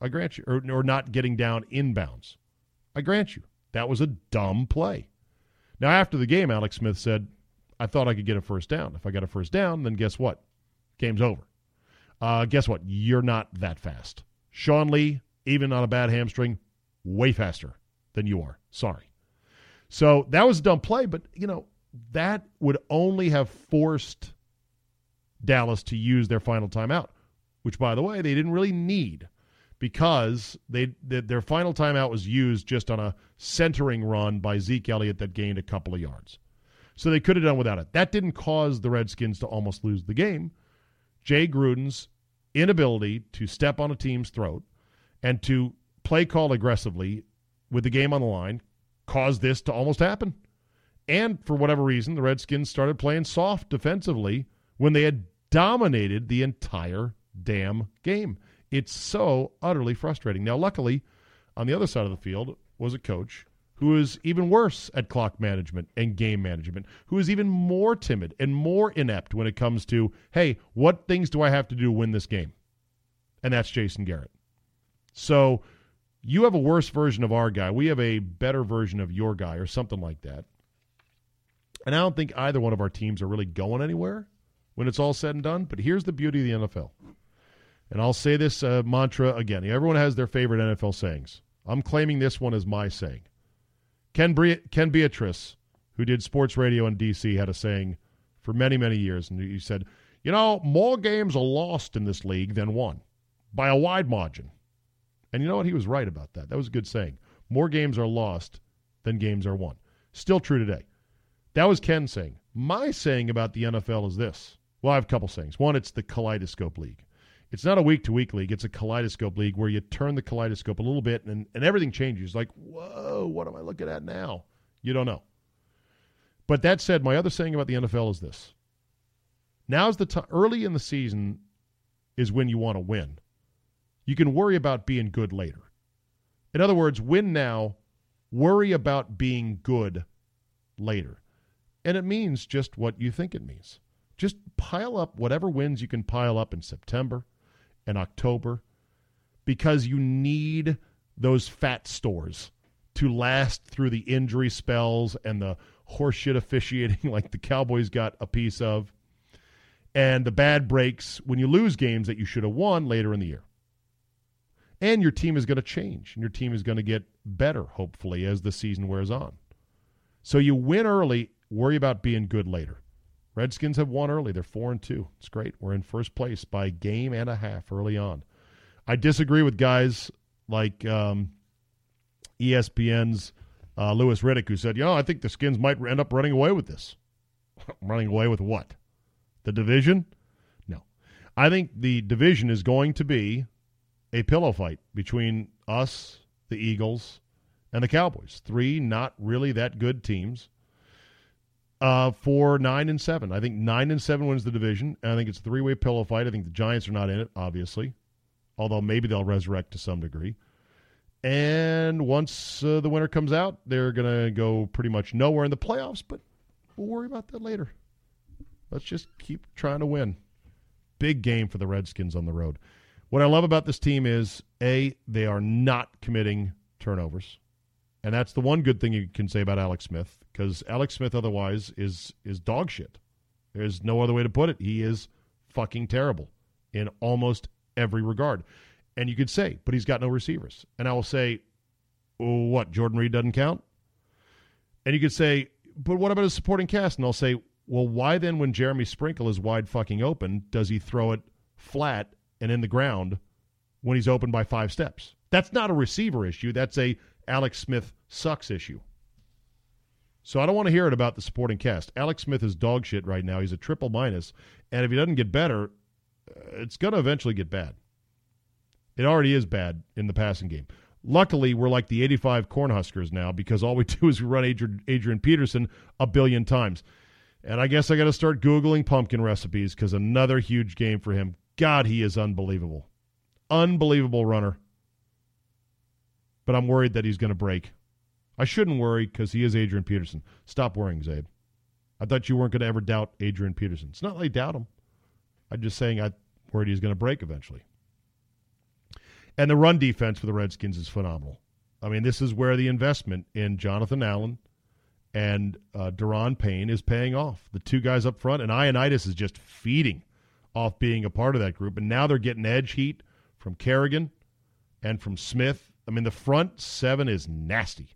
I grant you, or, or not getting down inbounds. I grant you, that was a dumb play. Now, after the game, Alex Smith said, I thought I could get a first down. If I got a first down, then guess what? Game's over. Uh, guess what? You're not that fast. Sean Lee, even on a bad hamstring, way faster than you are. Sorry. So that was a dumb play, but, you know, that would only have forced Dallas to use their final timeout, which, by the way, they didn't really need because they, they their final timeout was used just on a centering run by Zeke Elliott that gained a couple of yards. So they could have done without it. That didn't cause the Redskins to almost lose the game. Jay Gruden's inability to step on a team's throat and to play call aggressively with the game on the line caused this to almost happen. And for whatever reason, the Redskins started playing soft defensively when they had dominated the entire damn game. It's so utterly frustrating. Now, luckily, on the other side of the field was a coach who is even worse at clock management and game management, who is even more timid and more inept when it comes to, hey, what things do I have to do to win this game? And that's Jason Garrett. So you have a worse version of our guy. We have a better version of your guy or something like that. And I don't think either one of our teams are really going anywhere when it's all said and done. But here's the beauty of the NFL. And I'll say this uh, mantra again. Everyone has their favorite NFL sayings. I'm claiming this one as my saying. Ken, Bre- Ken Beatrice, who did sports radio in D.C., had a saying for many, many years. And he said, You know, more games are lost in this league than won by a wide margin. And you know what? He was right about that. That was a good saying. More games are lost than games are won. Still true today. That was Ken saying. My saying about the NFL is this. Well, I have a couple sayings. One, it's the kaleidoscope league. It's not a week to week league. It's a kaleidoscope league where you turn the kaleidoscope a little bit and, and everything changes. Like, whoa, what am I looking at now? You don't know. But that said, my other saying about the NFL is this. Now's the time, early in the season is when you want to win. You can worry about being good later. In other words, win now, worry about being good later. And it means just what you think it means. Just pile up whatever wins you can pile up in September and October because you need those fat stores to last through the injury spells and the horseshit officiating like the Cowboys got a piece of and the bad breaks when you lose games that you should have won later in the year. And your team is going to change and your team is going to get better, hopefully, as the season wears on. So you win early, worry about being good later. Redskins have won early. They're four and two. It's great. We're in first place by game and a half early on. I disagree with guys like um, ESPN's uh, Louis Riddick, who said, "You know, I think the Skins might end up running away with this. running away with what? The division? No. I think the division is going to be a pillow fight between us, the Eagles, and the Cowboys. Three not really that good teams uh, for nine and seven. I think nine and seven wins the division. I think it's a three way pillow fight. I think the Giants are not in it, obviously, although maybe they'll resurrect to some degree. And once uh, the winner comes out, they're going to go pretty much nowhere in the playoffs, but we'll worry about that later. Let's just keep trying to win. Big game for the Redskins on the road. What I love about this team is A, they are not committing turnovers. And that's the one good thing you can say about Alex Smith because Alex Smith otherwise is is dog shit. There's no other way to put it. He is fucking terrible in almost every regard. And you could say, but he's got no receivers. And I will say, oh, what, Jordan Reed doesn't count? And you could say, but what about his supporting cast? And I'll say, well, why then, when Jeremy Sprinkle is wide fucking open, does he throw it flat and in the ground when he's open by five steps? That's not a receiver issue. That's a Alex Smith sucks issue. So I don't want to hear it about the supporting cast. Alex Smith is dog shit right now. He's a triple minus, and if he doesn't get better, uh, it's going to eventually get bad. It already is bad in the passing game. Luckily, we're like the 85 Cornhuskers now because all we do is we run Adrian, Adrian Peterson a billion times. And I guess I got to start Googling pumpkin recipes because another huge game for him. God, he is unbelievable. Unbelievable runner. But I'm worried that he's going to break. I shouldn't worry because he is Adrian Peterson. Stop worrying, Zabe. I thought you weren't going to ever doubt Adrian Peterson. It's not like I doubt him. I'm just saying I worried he's going to break eventually. And the run defense for the Redskins is phenomenal. I mean, this is where the investment in Jonathan Allen and uh, Daron Payne is paying off. The two guys up front, and Ioannidis is just feeding off being a part of that group. And now they're getting edge heat from Kerrigan and from Smith. I mean, the front seven is nasty.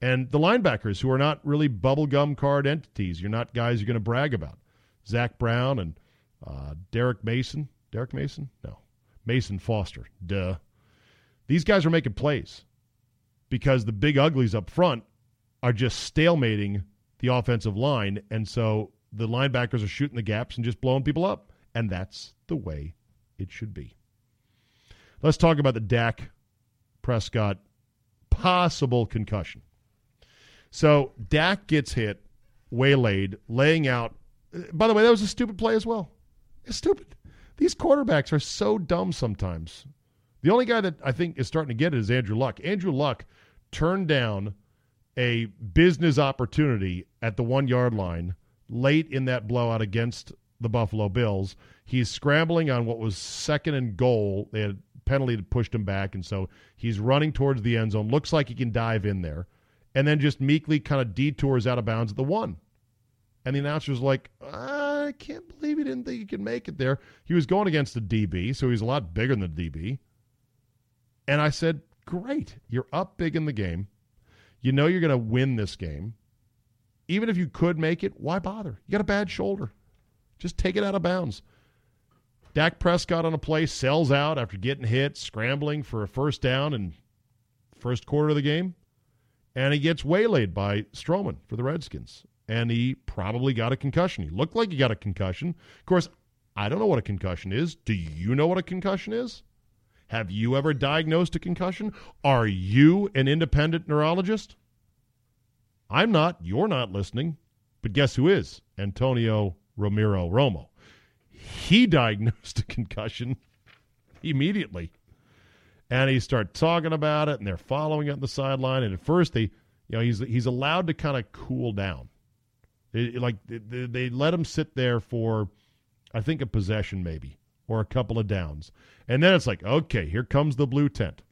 And the linebackers, who are not really bubblegum card entities, you're not guys you're going to brag about. Zach Brown and uh, Derek Mason. Derek Mason? No. Mason Foster. Duh. These guys are making plays because the big uglies up front are just stalemating the offensive line. And so the linebackers are shooting the gaps and just blowing people up. And that's the way it should be. Let's talk about the Dak Prescott possible concussion. So Dak gets hit, waylaid, laying out. By the way, that was a stupid play as well. It's stupid. These quarterbacks are so dumb sometimes. The only guy that I think is starting to get it is Andrew Luck. Andrew Luck turned down a business opportunity at the one yard line late in that blowout against the Buffalo Bills. He's scrambling on what was second and goal. They had penalty that pushed him back, and so he's running towards the end zone. Looks like he can dive in there, and then just meekly kind of detours out of bounds at the one. And the announcer's like, I can't believe he didn't think he could make it there. He was going against the DB, so he's a lot bigger than the DB. And I said, Great. You're up big in the game. You know you're going to win this game. Even if you could make it, why bother? You got a bad shoulder. Just take it out of bounds. Dak Prescott on a play sells out after getting hit, scrambling for a first down in first quarter of the game, and he gets waylaid by Stroman for the Redskins. And he probably got a concussion. He looked like he got a concussion. Of course, I don't know what a concussion is. Do you know what a concussion is? Have you ever diagnosed a concussion? Are you an independent neurologist? I'm not. You're not listening. But guess who is? Antonio Romero Romo. He diagnosed a concussion immediately. And he started talking about it, and they're following it on the sideline. And at first, they, you know, he's he's allowed to kind of cool down. It, like they, they let him sit there for, I think, a possession maybe or a couple of downs, and then it's like, okay, here comes the blue tent.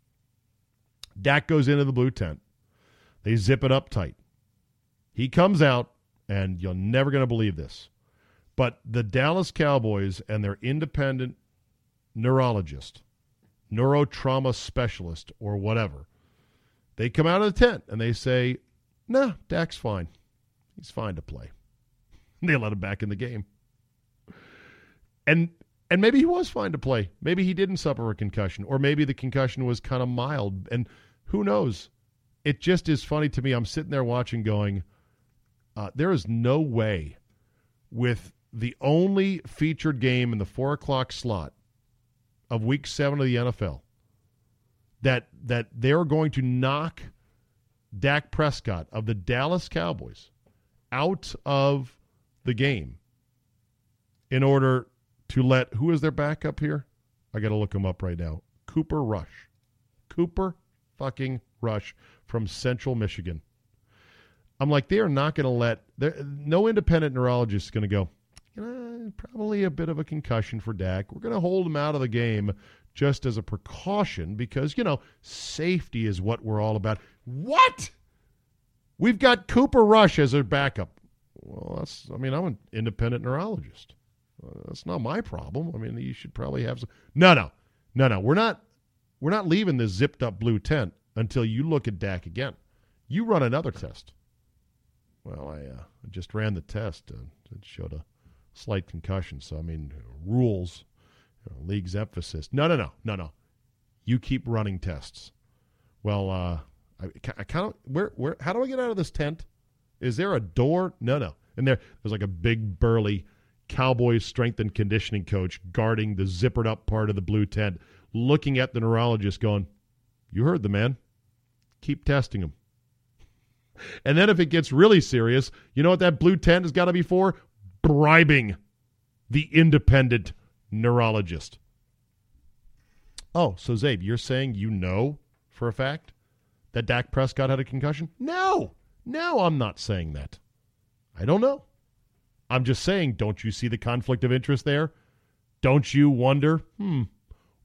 Dak goes into the blue tent. They zip it up tight. He comes out, and you're never going to believe this. But the Dallas Cowboys and their independent neurologist, neurotrauma specialist, or whatever, they come out of the tent and they say, nah, Dak's fine. He's fine to play. they let him back in the game. And and maybe he was fine to play. Maybe he didn't suffer a concussion, or maybe the concussion was kind of mild. And who knows? It just is funny to me. I'm sitting there watching, going, uh, there is no way with the only featured game in the four o'clock slot of week seven of the NFL that that they're going to knock Dak Prescott of the Dallas Cowboys out of the game in order to let who is their backup here? I got to look him up right now. Cooper Rush. Cooper fucking Rush from Central Michigan. I'm like, they are not going to let no independent neurologist is going to go. You know, probably a bit of a concussion for Dak. We're going to hold him out of the game just as a precaution because you know safety is what we're all about. What? We've got Cooper Rush as our backup. Well, that's. I mean, I'm an independent neurologist. Uh, that's not my problem. I mean, you should probably have some. No, no, no, no. We're not. We're not leaving this zipped up blue tent until you look at Dak again. You run another test. Well, I, uh, just ran the test. And it showed a slight concussion. So I mean, rules, you know, league's emphasis. No, no, no, no, no. You keep running tests. Well, uh, I, I kind of where where how do I get out of this tent? Is there a door? No, no. And there, there's like a big burly Cowboys strength and conditioning coach guarding the zippered up part of the blue tent, looking at the neurologist, going, "You heard the man. Keep testing him." And then if it gets really serious, you know what that blue tent has got to be for? Bribing the independent neurologist. Oh, so Zabe, you're saying you know for a fact that Dak Prescott had a concussion? No, no, I'm not saying that. I don't know. I'm just saying, don't you see the conflict of interest there? Don't you wonder, hmm,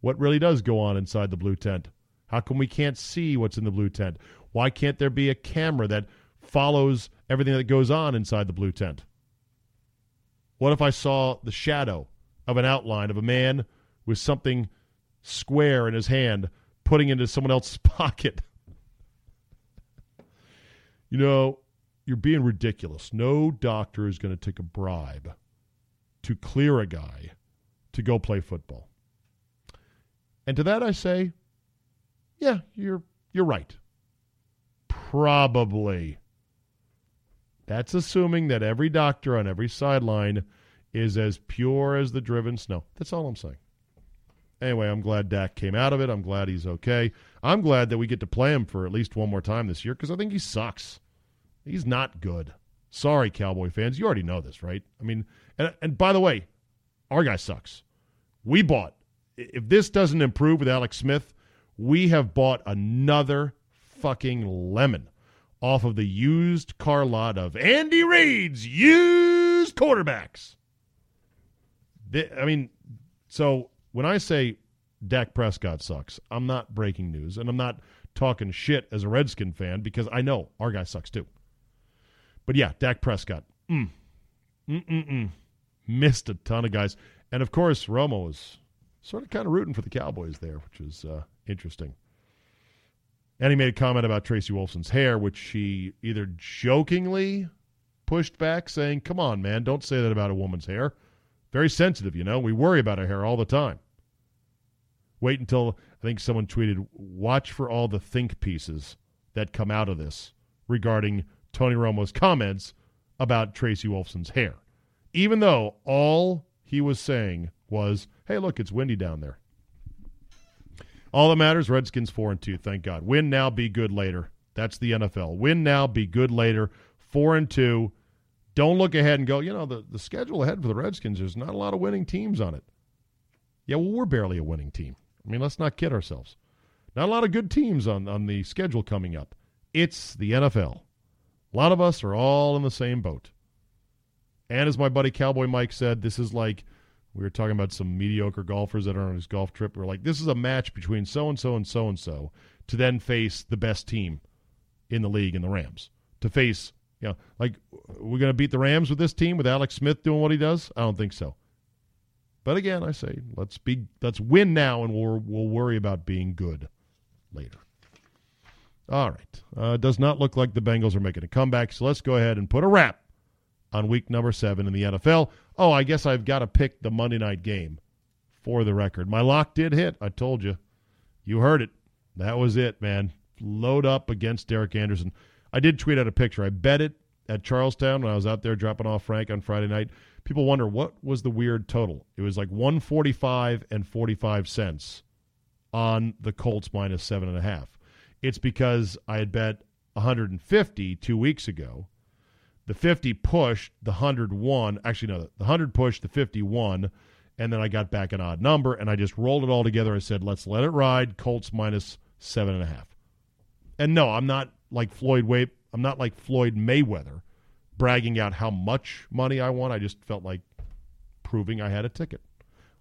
what really does go on inside the blue tent? How come we can't see what's in the blue tent? Why can't there be a camera that follows everything that goes on inside the blue tent? What if I saw the shadow of an outline of a man with something square in his hand putting into someone else's pocket? You know, you're being ridiculous. No doctor is going to take a bribe to clear a guy to go play football. And to that I say, yeah, you're you're right. Probably. That's assuming that every doctor on every sideline is as pure as the driven snow. That's all I'm saying. Anyway, I'm glad Dak came out of it. I'm glad he's okay. I'm glad that we get to play him for at least one more time this year because I think he sucks. He's not good. Sorry, Cowboy fans. You already know this, right? I mean, and, and by the way, our guy sucks. We bought. If this doesn't improve with Alex Smith, we have bought another fucking lemon off of the used car lot of Andy Reid's used quarterbacks. I mean, so when I say Dak Prescott sucks, I'm not breaking news, and I'm not talking shit as a Redskin fan because I know our guy sucks too. But yeah, Dak Prescott, mm, mm-mm-mm, missed a ton of guys, and of course Romo was sort of kind of rooting for the Cowboys there, which is uh, interesting. And he made a comment about Tracy Wolfson's hair, which she either jokingly pushed back, saying, Come on, man, don't say that about a woman's hair. Very sensitive, you know. We worry about our hair all the time. Wait until I think someone tweeted, Watch for all the think pieces that come out of this regarding Tony Romo's comments about Tracy Wolfson's hair. Even though all he was saying was, Hey, look, it's windy down there. All that matters, Redskins four and two. Thank God. Win now, be good later. That's the NFL. Win now, be good later. Four and two. Don't look ahead and go. You know the the schedule ahead for the Redskins. There's not a lot of winning teams on it. Yeah, well, we're barely a winning team. I mean, let's not kid ourselves. Not a lot of good teams on on the schedule coming up. It's the NFL. A lot of us are all in the same boat. And as my buddy Cowboy Mike said, this is like we were talking about some mediocre golfers that are on his golf trip. We are like, this is a match between so and so and so and so to then face the best team in the league in the Rams. To face, you know, like we're going to beat the Rams with this team with Alex Smith doing what he does? I don't think so. But again, I say let's be let's win now, and we'll we'll worry about being good later. All right. Uh, does not look like the Bengals are making a comeback, so let's go ahead and put a wrap on week number seven in the NFL. Oh, I guess I've got to pick the Monday night game for the record. My lock did hit. I told you. You heard it. That was it, man. Load up against Derek Anderson. I did tweet out a picture. I bet it at Charlestown when I was out there dropping off Frank on Friday night. People wonder what was the weird total. It was like 145 and 45 cents on the Colts minus seven and a half. It's because I had bet 150 two weeks ago the 50 pushed, the 101. Actually, no, the 100 pushed, the 51. And then I got back an odd number and I just rolled it all together. I said, let's let it ride. Colts minus seven and a half. And no, I'm not like Floyd Way. I'm not like Floyd Mayweather bragging out how much money I won. I just felt like proving I had a ticket.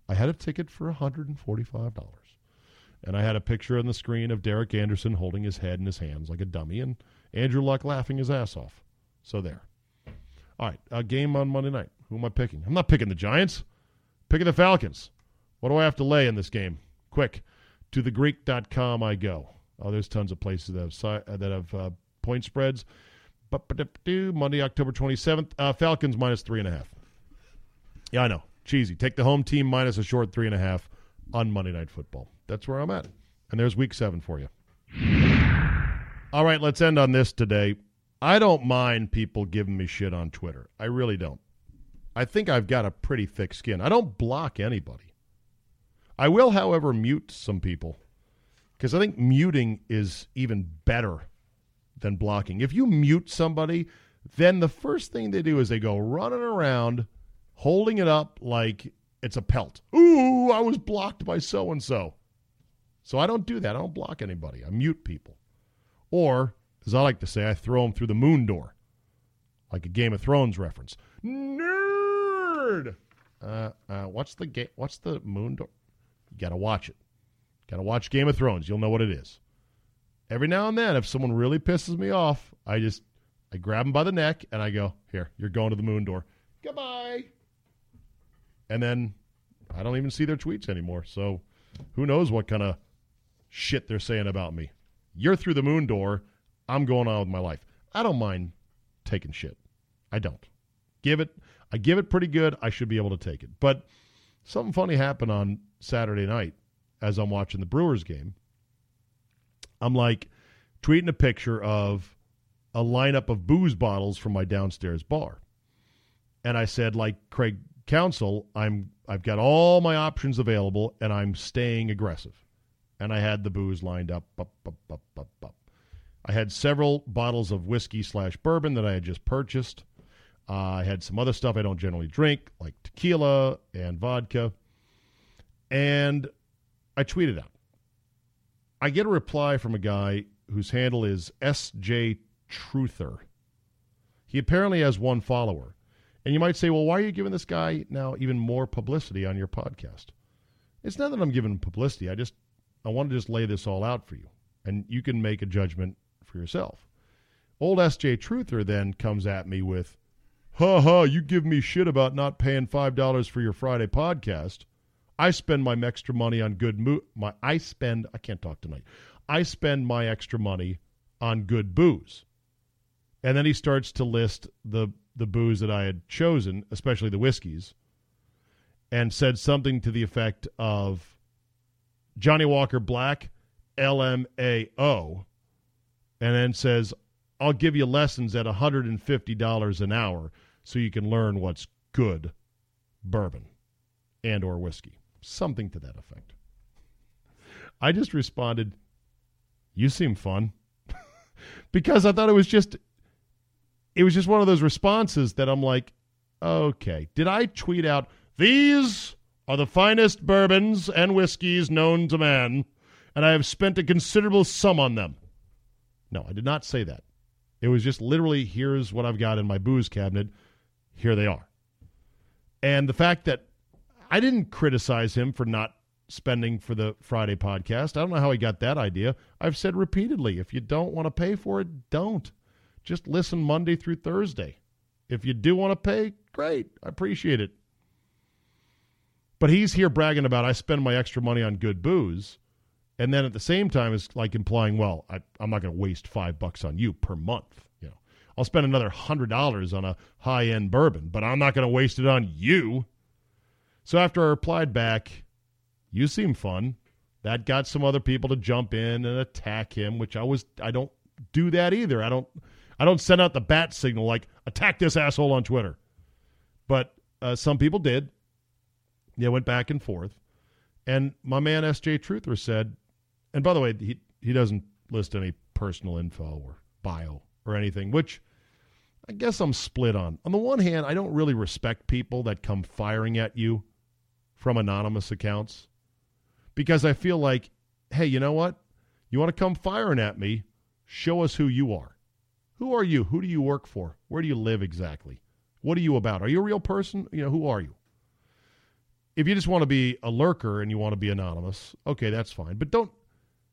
I had a ticket for $145. And I had a picture on the screen of Derek Anderson holding his head in his hands like a dummy and Andrew Luck laughing his ass off. So there. All right, a game on Monday night. Who am I picking? I'm not picking the Giants. Picking the Falcons. What do I have to lay in this game? Quick, to thegreek.com I go. Oh, there's tons of places that have uh, that have uh, point spreads. Monday, October 27th. Uh, Falcons minus three and a half. Yeah, I know. Cheesy. Take the home team minus a short three and a half on Monday Night Football. That's where I'm at. And there's week seven for you. All right, let's end on this today. I don't mind people giving me shit on Twitter. I really don't. I think I've got a pretty thick skin. I don't block anybody. I will, however, mute some people because I think muting is even better than blocking. If you mute somebody, then the first thing they do is they go running around holding it up like it's a pelt. Ooh, I was blocked by so and so. So I don't do that. I don't block anybody. I mute people. Or, as I like to say, I throw them through the moon door, like a Game of Thrones reference. Nerd. Uh, uh, what's the ga- What's the moon door? You got to watch it. Got to watch Game of Thrones. You'll know what it is. Every now and then, if someone really pisses me off, I just I grab them by the neck and I go, "Here, you're going to the moon door. Goodbye." And then I don't even see their tweets anymore. So who knows what kind of shit they're saying about me. You're through the moon door. I'm going on with my life. I don't mind taking shit. I don't. Give it I give it pretty good. I should be able to take it. But something funny happened on Saturday night as I'm watching the Brewers game. I'm like tweeting a picture of a lineup of booze bottles from my downstairs bar. And I said, like Craig Counsell, I'm I've got all my options available and I'm staying aggressive. And I had the booze lined up, up. I had several bottles of whiskey slash bourbon that I had just purchased. Uh, I had some other stuff I don't generally drink, like tequila and vodka. And I tweeted out. I get a reply from a guy whose handle is SJ Truther. He apparently has one follower. And you might say, well, why are you giving this guy now even more publicity on your podcast? It's not that I'm giving publicity. I just I want to just lay this all out for you. And you can make a judgment for yourself. Old SJ Truther then comes at me with, ha ha, you give me shit about not paying $5 for your Friday podcast. I spend my extra money on good mo- my I spend I can't talk tonight. I spend my extra money on good booze. And then he starts to list the the booze that I had chosen, especially the whiskeys, and said something to the effect of Johnnie Walker Black, LMAO, and then says, I'll give you lessons at $150 an hour so you can learn what's good bourbon and or whiskey. Something to that effect. I just responded, "You seem fun." because I thought it was just it was just one of those responses that I'm like, "Okay, did I tweet out these are the finest bourbons and whiskeys known to man, and I have spent a considerable sum on them?" No, I did not say that. It was just literally here's what I've got in my booze cabinet. Here they are. And the fact that I didn't criticize him for not spending for the Friday podcast. I don't know how he got that idea. I've said repeatedly if you don't want to pay for it, don't. Just listen Monday through Thursday. If you do want to pay, great. I appreciate it. But he's here bragging about I spend my extra money on good booze. And then at the same time, is like implying, well, I, I'm not going to waste five bucks on you per month. You know, I'll spend another hundred dollars on a high end bourbon, but I'm not going to waste it on you. So after I replied back, "You seem fun," that got some other people to jump in and attack him, which I was I don't do that either. I don't I don't send out the bat signal like attack this asshole on Twitter. But uh, some people did. They went back and forth. And my man SJ Truther said, and by the way, he he doesn't list any personal info or bio or anything, which I guess I'm split on. On the one hand, I don't really respect people that come firing at you from anonymous accounts because I feel like, hey, you know what? You want to come firing at me? Show us who you are. Who are you? Who do you work for? Where do you live exactly? What are you about? Are you a real person? You know, who are you? If you just want to be a lurker and you want to be anonymous, okay, that's fine. But don't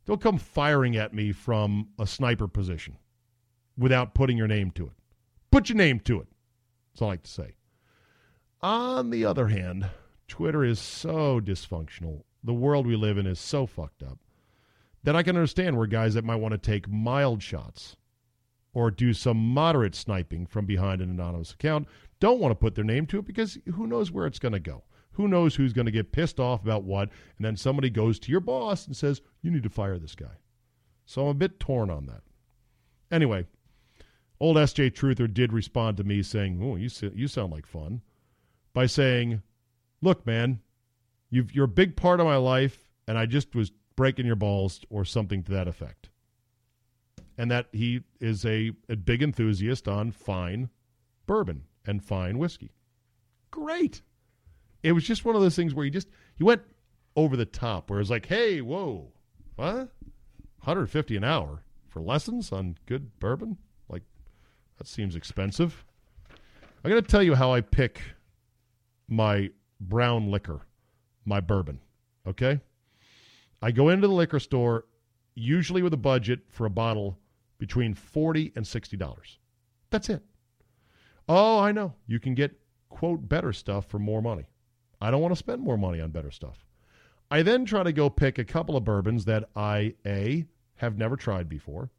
don't come firing at me from a sniper position without putting your name to it. Put your name to it. That's all I like to say. On the other hand, Twitter is so dysfunctional. The world we live in is so fucked up that I can understand where guys that might want to take mild shots or do some moderate sniping from behind an anonymous account don't want to put their name to it because who knows where it's going to go. Who knows who's going to get pissed off about what, and then somebody goes to your boss and says, You need to fire this guy. So I'm a bit torn on that. Anyway, Old SJ Truther did respond to me saying, "Oh, you you sound like fun," by saying, "Look, man, you've, you're a big part of my life, and I just was breaking your balls or something to that effect." And that he is a, a big enthusiast on fine bourbon and fine whiskey. Great. It was just one of those things where he just he went over the top, where it's like, "Hey, whoa, what? 150 an hour for lessons on good bourbon? Like, that seems expensive." I'm going to tell you how I pick my brown liquor, my bourbon. Okay, I go into the liquor store usually with a budget for a bottle between forty and sixty dollars. That's it. Oh, I know. You can get quote better stuff for more money. I don't want to spend more money on better stuff. I then try to go pick a couple of bourbons that I A have never tried before.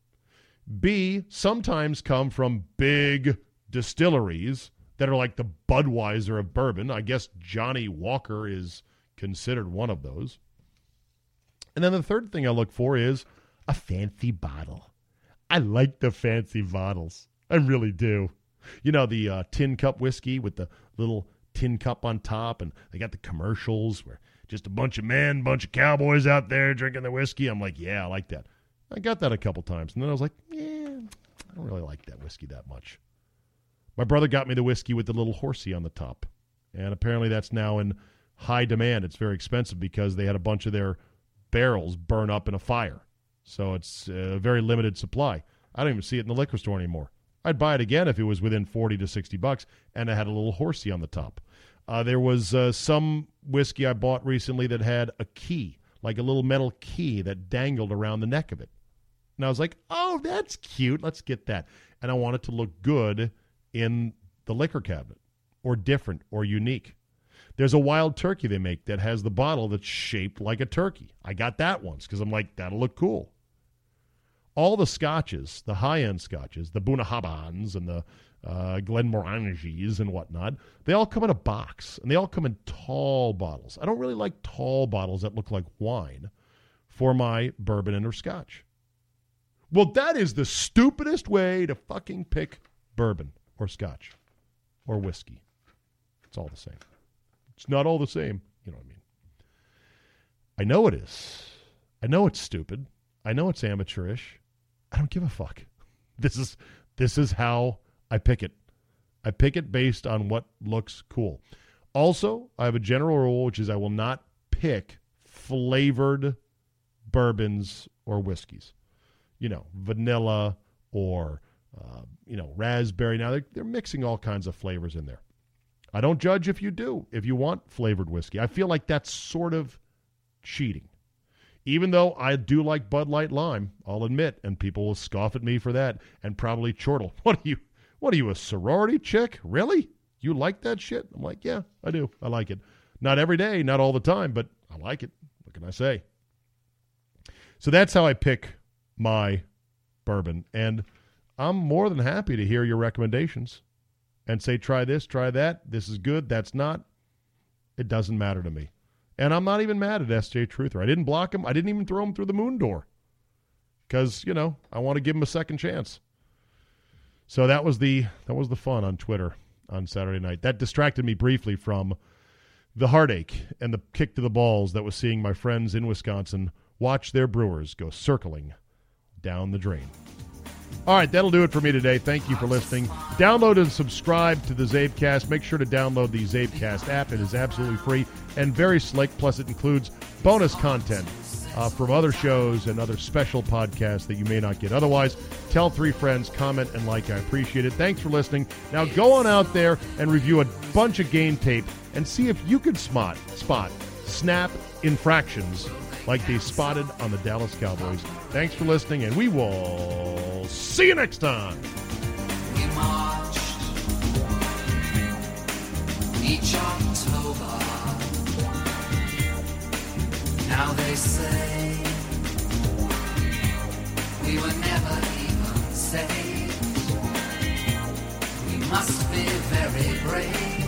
B sometimes come from big distilleries that are like the Budweiser of bourbon. I guess Johnnie Walker is considered one of those. And then the third thing I look for is a fancy bottle. I like the fancy bottles. I really do. You know, the uh, tin cup whiskey with the little tin cup on top, and they got the commercials where just a bunch of men, bunch of cowboys out there drinking the whiskey. I'm like, yeah, I like that. I got that a couple times, and then I was like, yeah, I don't really like that whiskey that much. My brother got me the whiskey with the little horsey on the top, and apparently that's now in high demand. It's very expensive because they had a bunch of their barrels burn up in a fire, so it's a very limited supply. I don't even see it in the liquor store anymore. I'd buy it again if it was within 40 to 60 bucks and it had a little horsey on the top. Uh, there was uh, some whiskey I bought recently that had a key, like a little metal key that dangled around the neck of it. And I was like, oh, that's cute. Let's get that. And I want it to look good in the liquor cabinet or different or unique. There's a wild turkey they make that has the bottle that's shaped like a turkey. I got that once because I'm like, that'll look cool all the scotches, the high end scotches, the Bunnahabhains and the uh, Glenmorangies and whatnot, they all come in a box and they all come in tall bottles. I don't really like tall bottles that look like wine for my bourbon and or scotch. Well, that is the stupidest way to fucking pick bourbon or scotch or whiskey. It's all the same. It's not all the same. You know what I mean? I know it is. I know it's stupid. I know it's amateurish. I don't give a fuck. This is this is how I pick it. I pick it based on what looks cool. Also, I have a general rule, which is I will not pick flavored bourbons or whiskeys. You know, vanilla or uh, you know raspberry. Now they're, they're mixing all kinds of flavors in there. I don't judge if you do. If you want flavored whiskey, I feel like that's sort of cheating even though I do like Bud Light Lime, I'll admit, and people will scoff at me for that and probably chortle. What are you? What are you, a sorority chick? Really? You like that shit? I'm like, yeah, I do. I like it. Not every day, not all the time, but I like it. What can I say? So that's how I pick my bourbon. And I'm more than happy to hear your recommendations and say, try this, try that. This is good. That's not. It doesn't matter to me. And I'm not even mad at SJ Truther. I didn't block him. I didn't even throw him through the moon door because you know I want to give him a second chance. So that was the that was the fun on Twitter on Saturday night. That distracted me briefly from the heartache and the kick to the balls that was seeing my friends in Wisconsin watch their Brewers go circling down the drain. All right, that'll do it for me today. Thank you for listening. Download and subscribe to the Zabecast. Make sure to download the Zabecast app. It is absolutely free and very slick. Plus, it includes bonus content uh, from other shows and other special podcasts that you may not get otherwise. Tell three friends, comment, and like. I appreciate it. Thanks for listening. Now go on out there and review a bunch of game tape and see if you can spot spot snap infractions like they spotted on the Dallas Cowboys. Thanks for listening, and we will see you next time. We marched each October. Now they say we were never even saved. We must be very brave.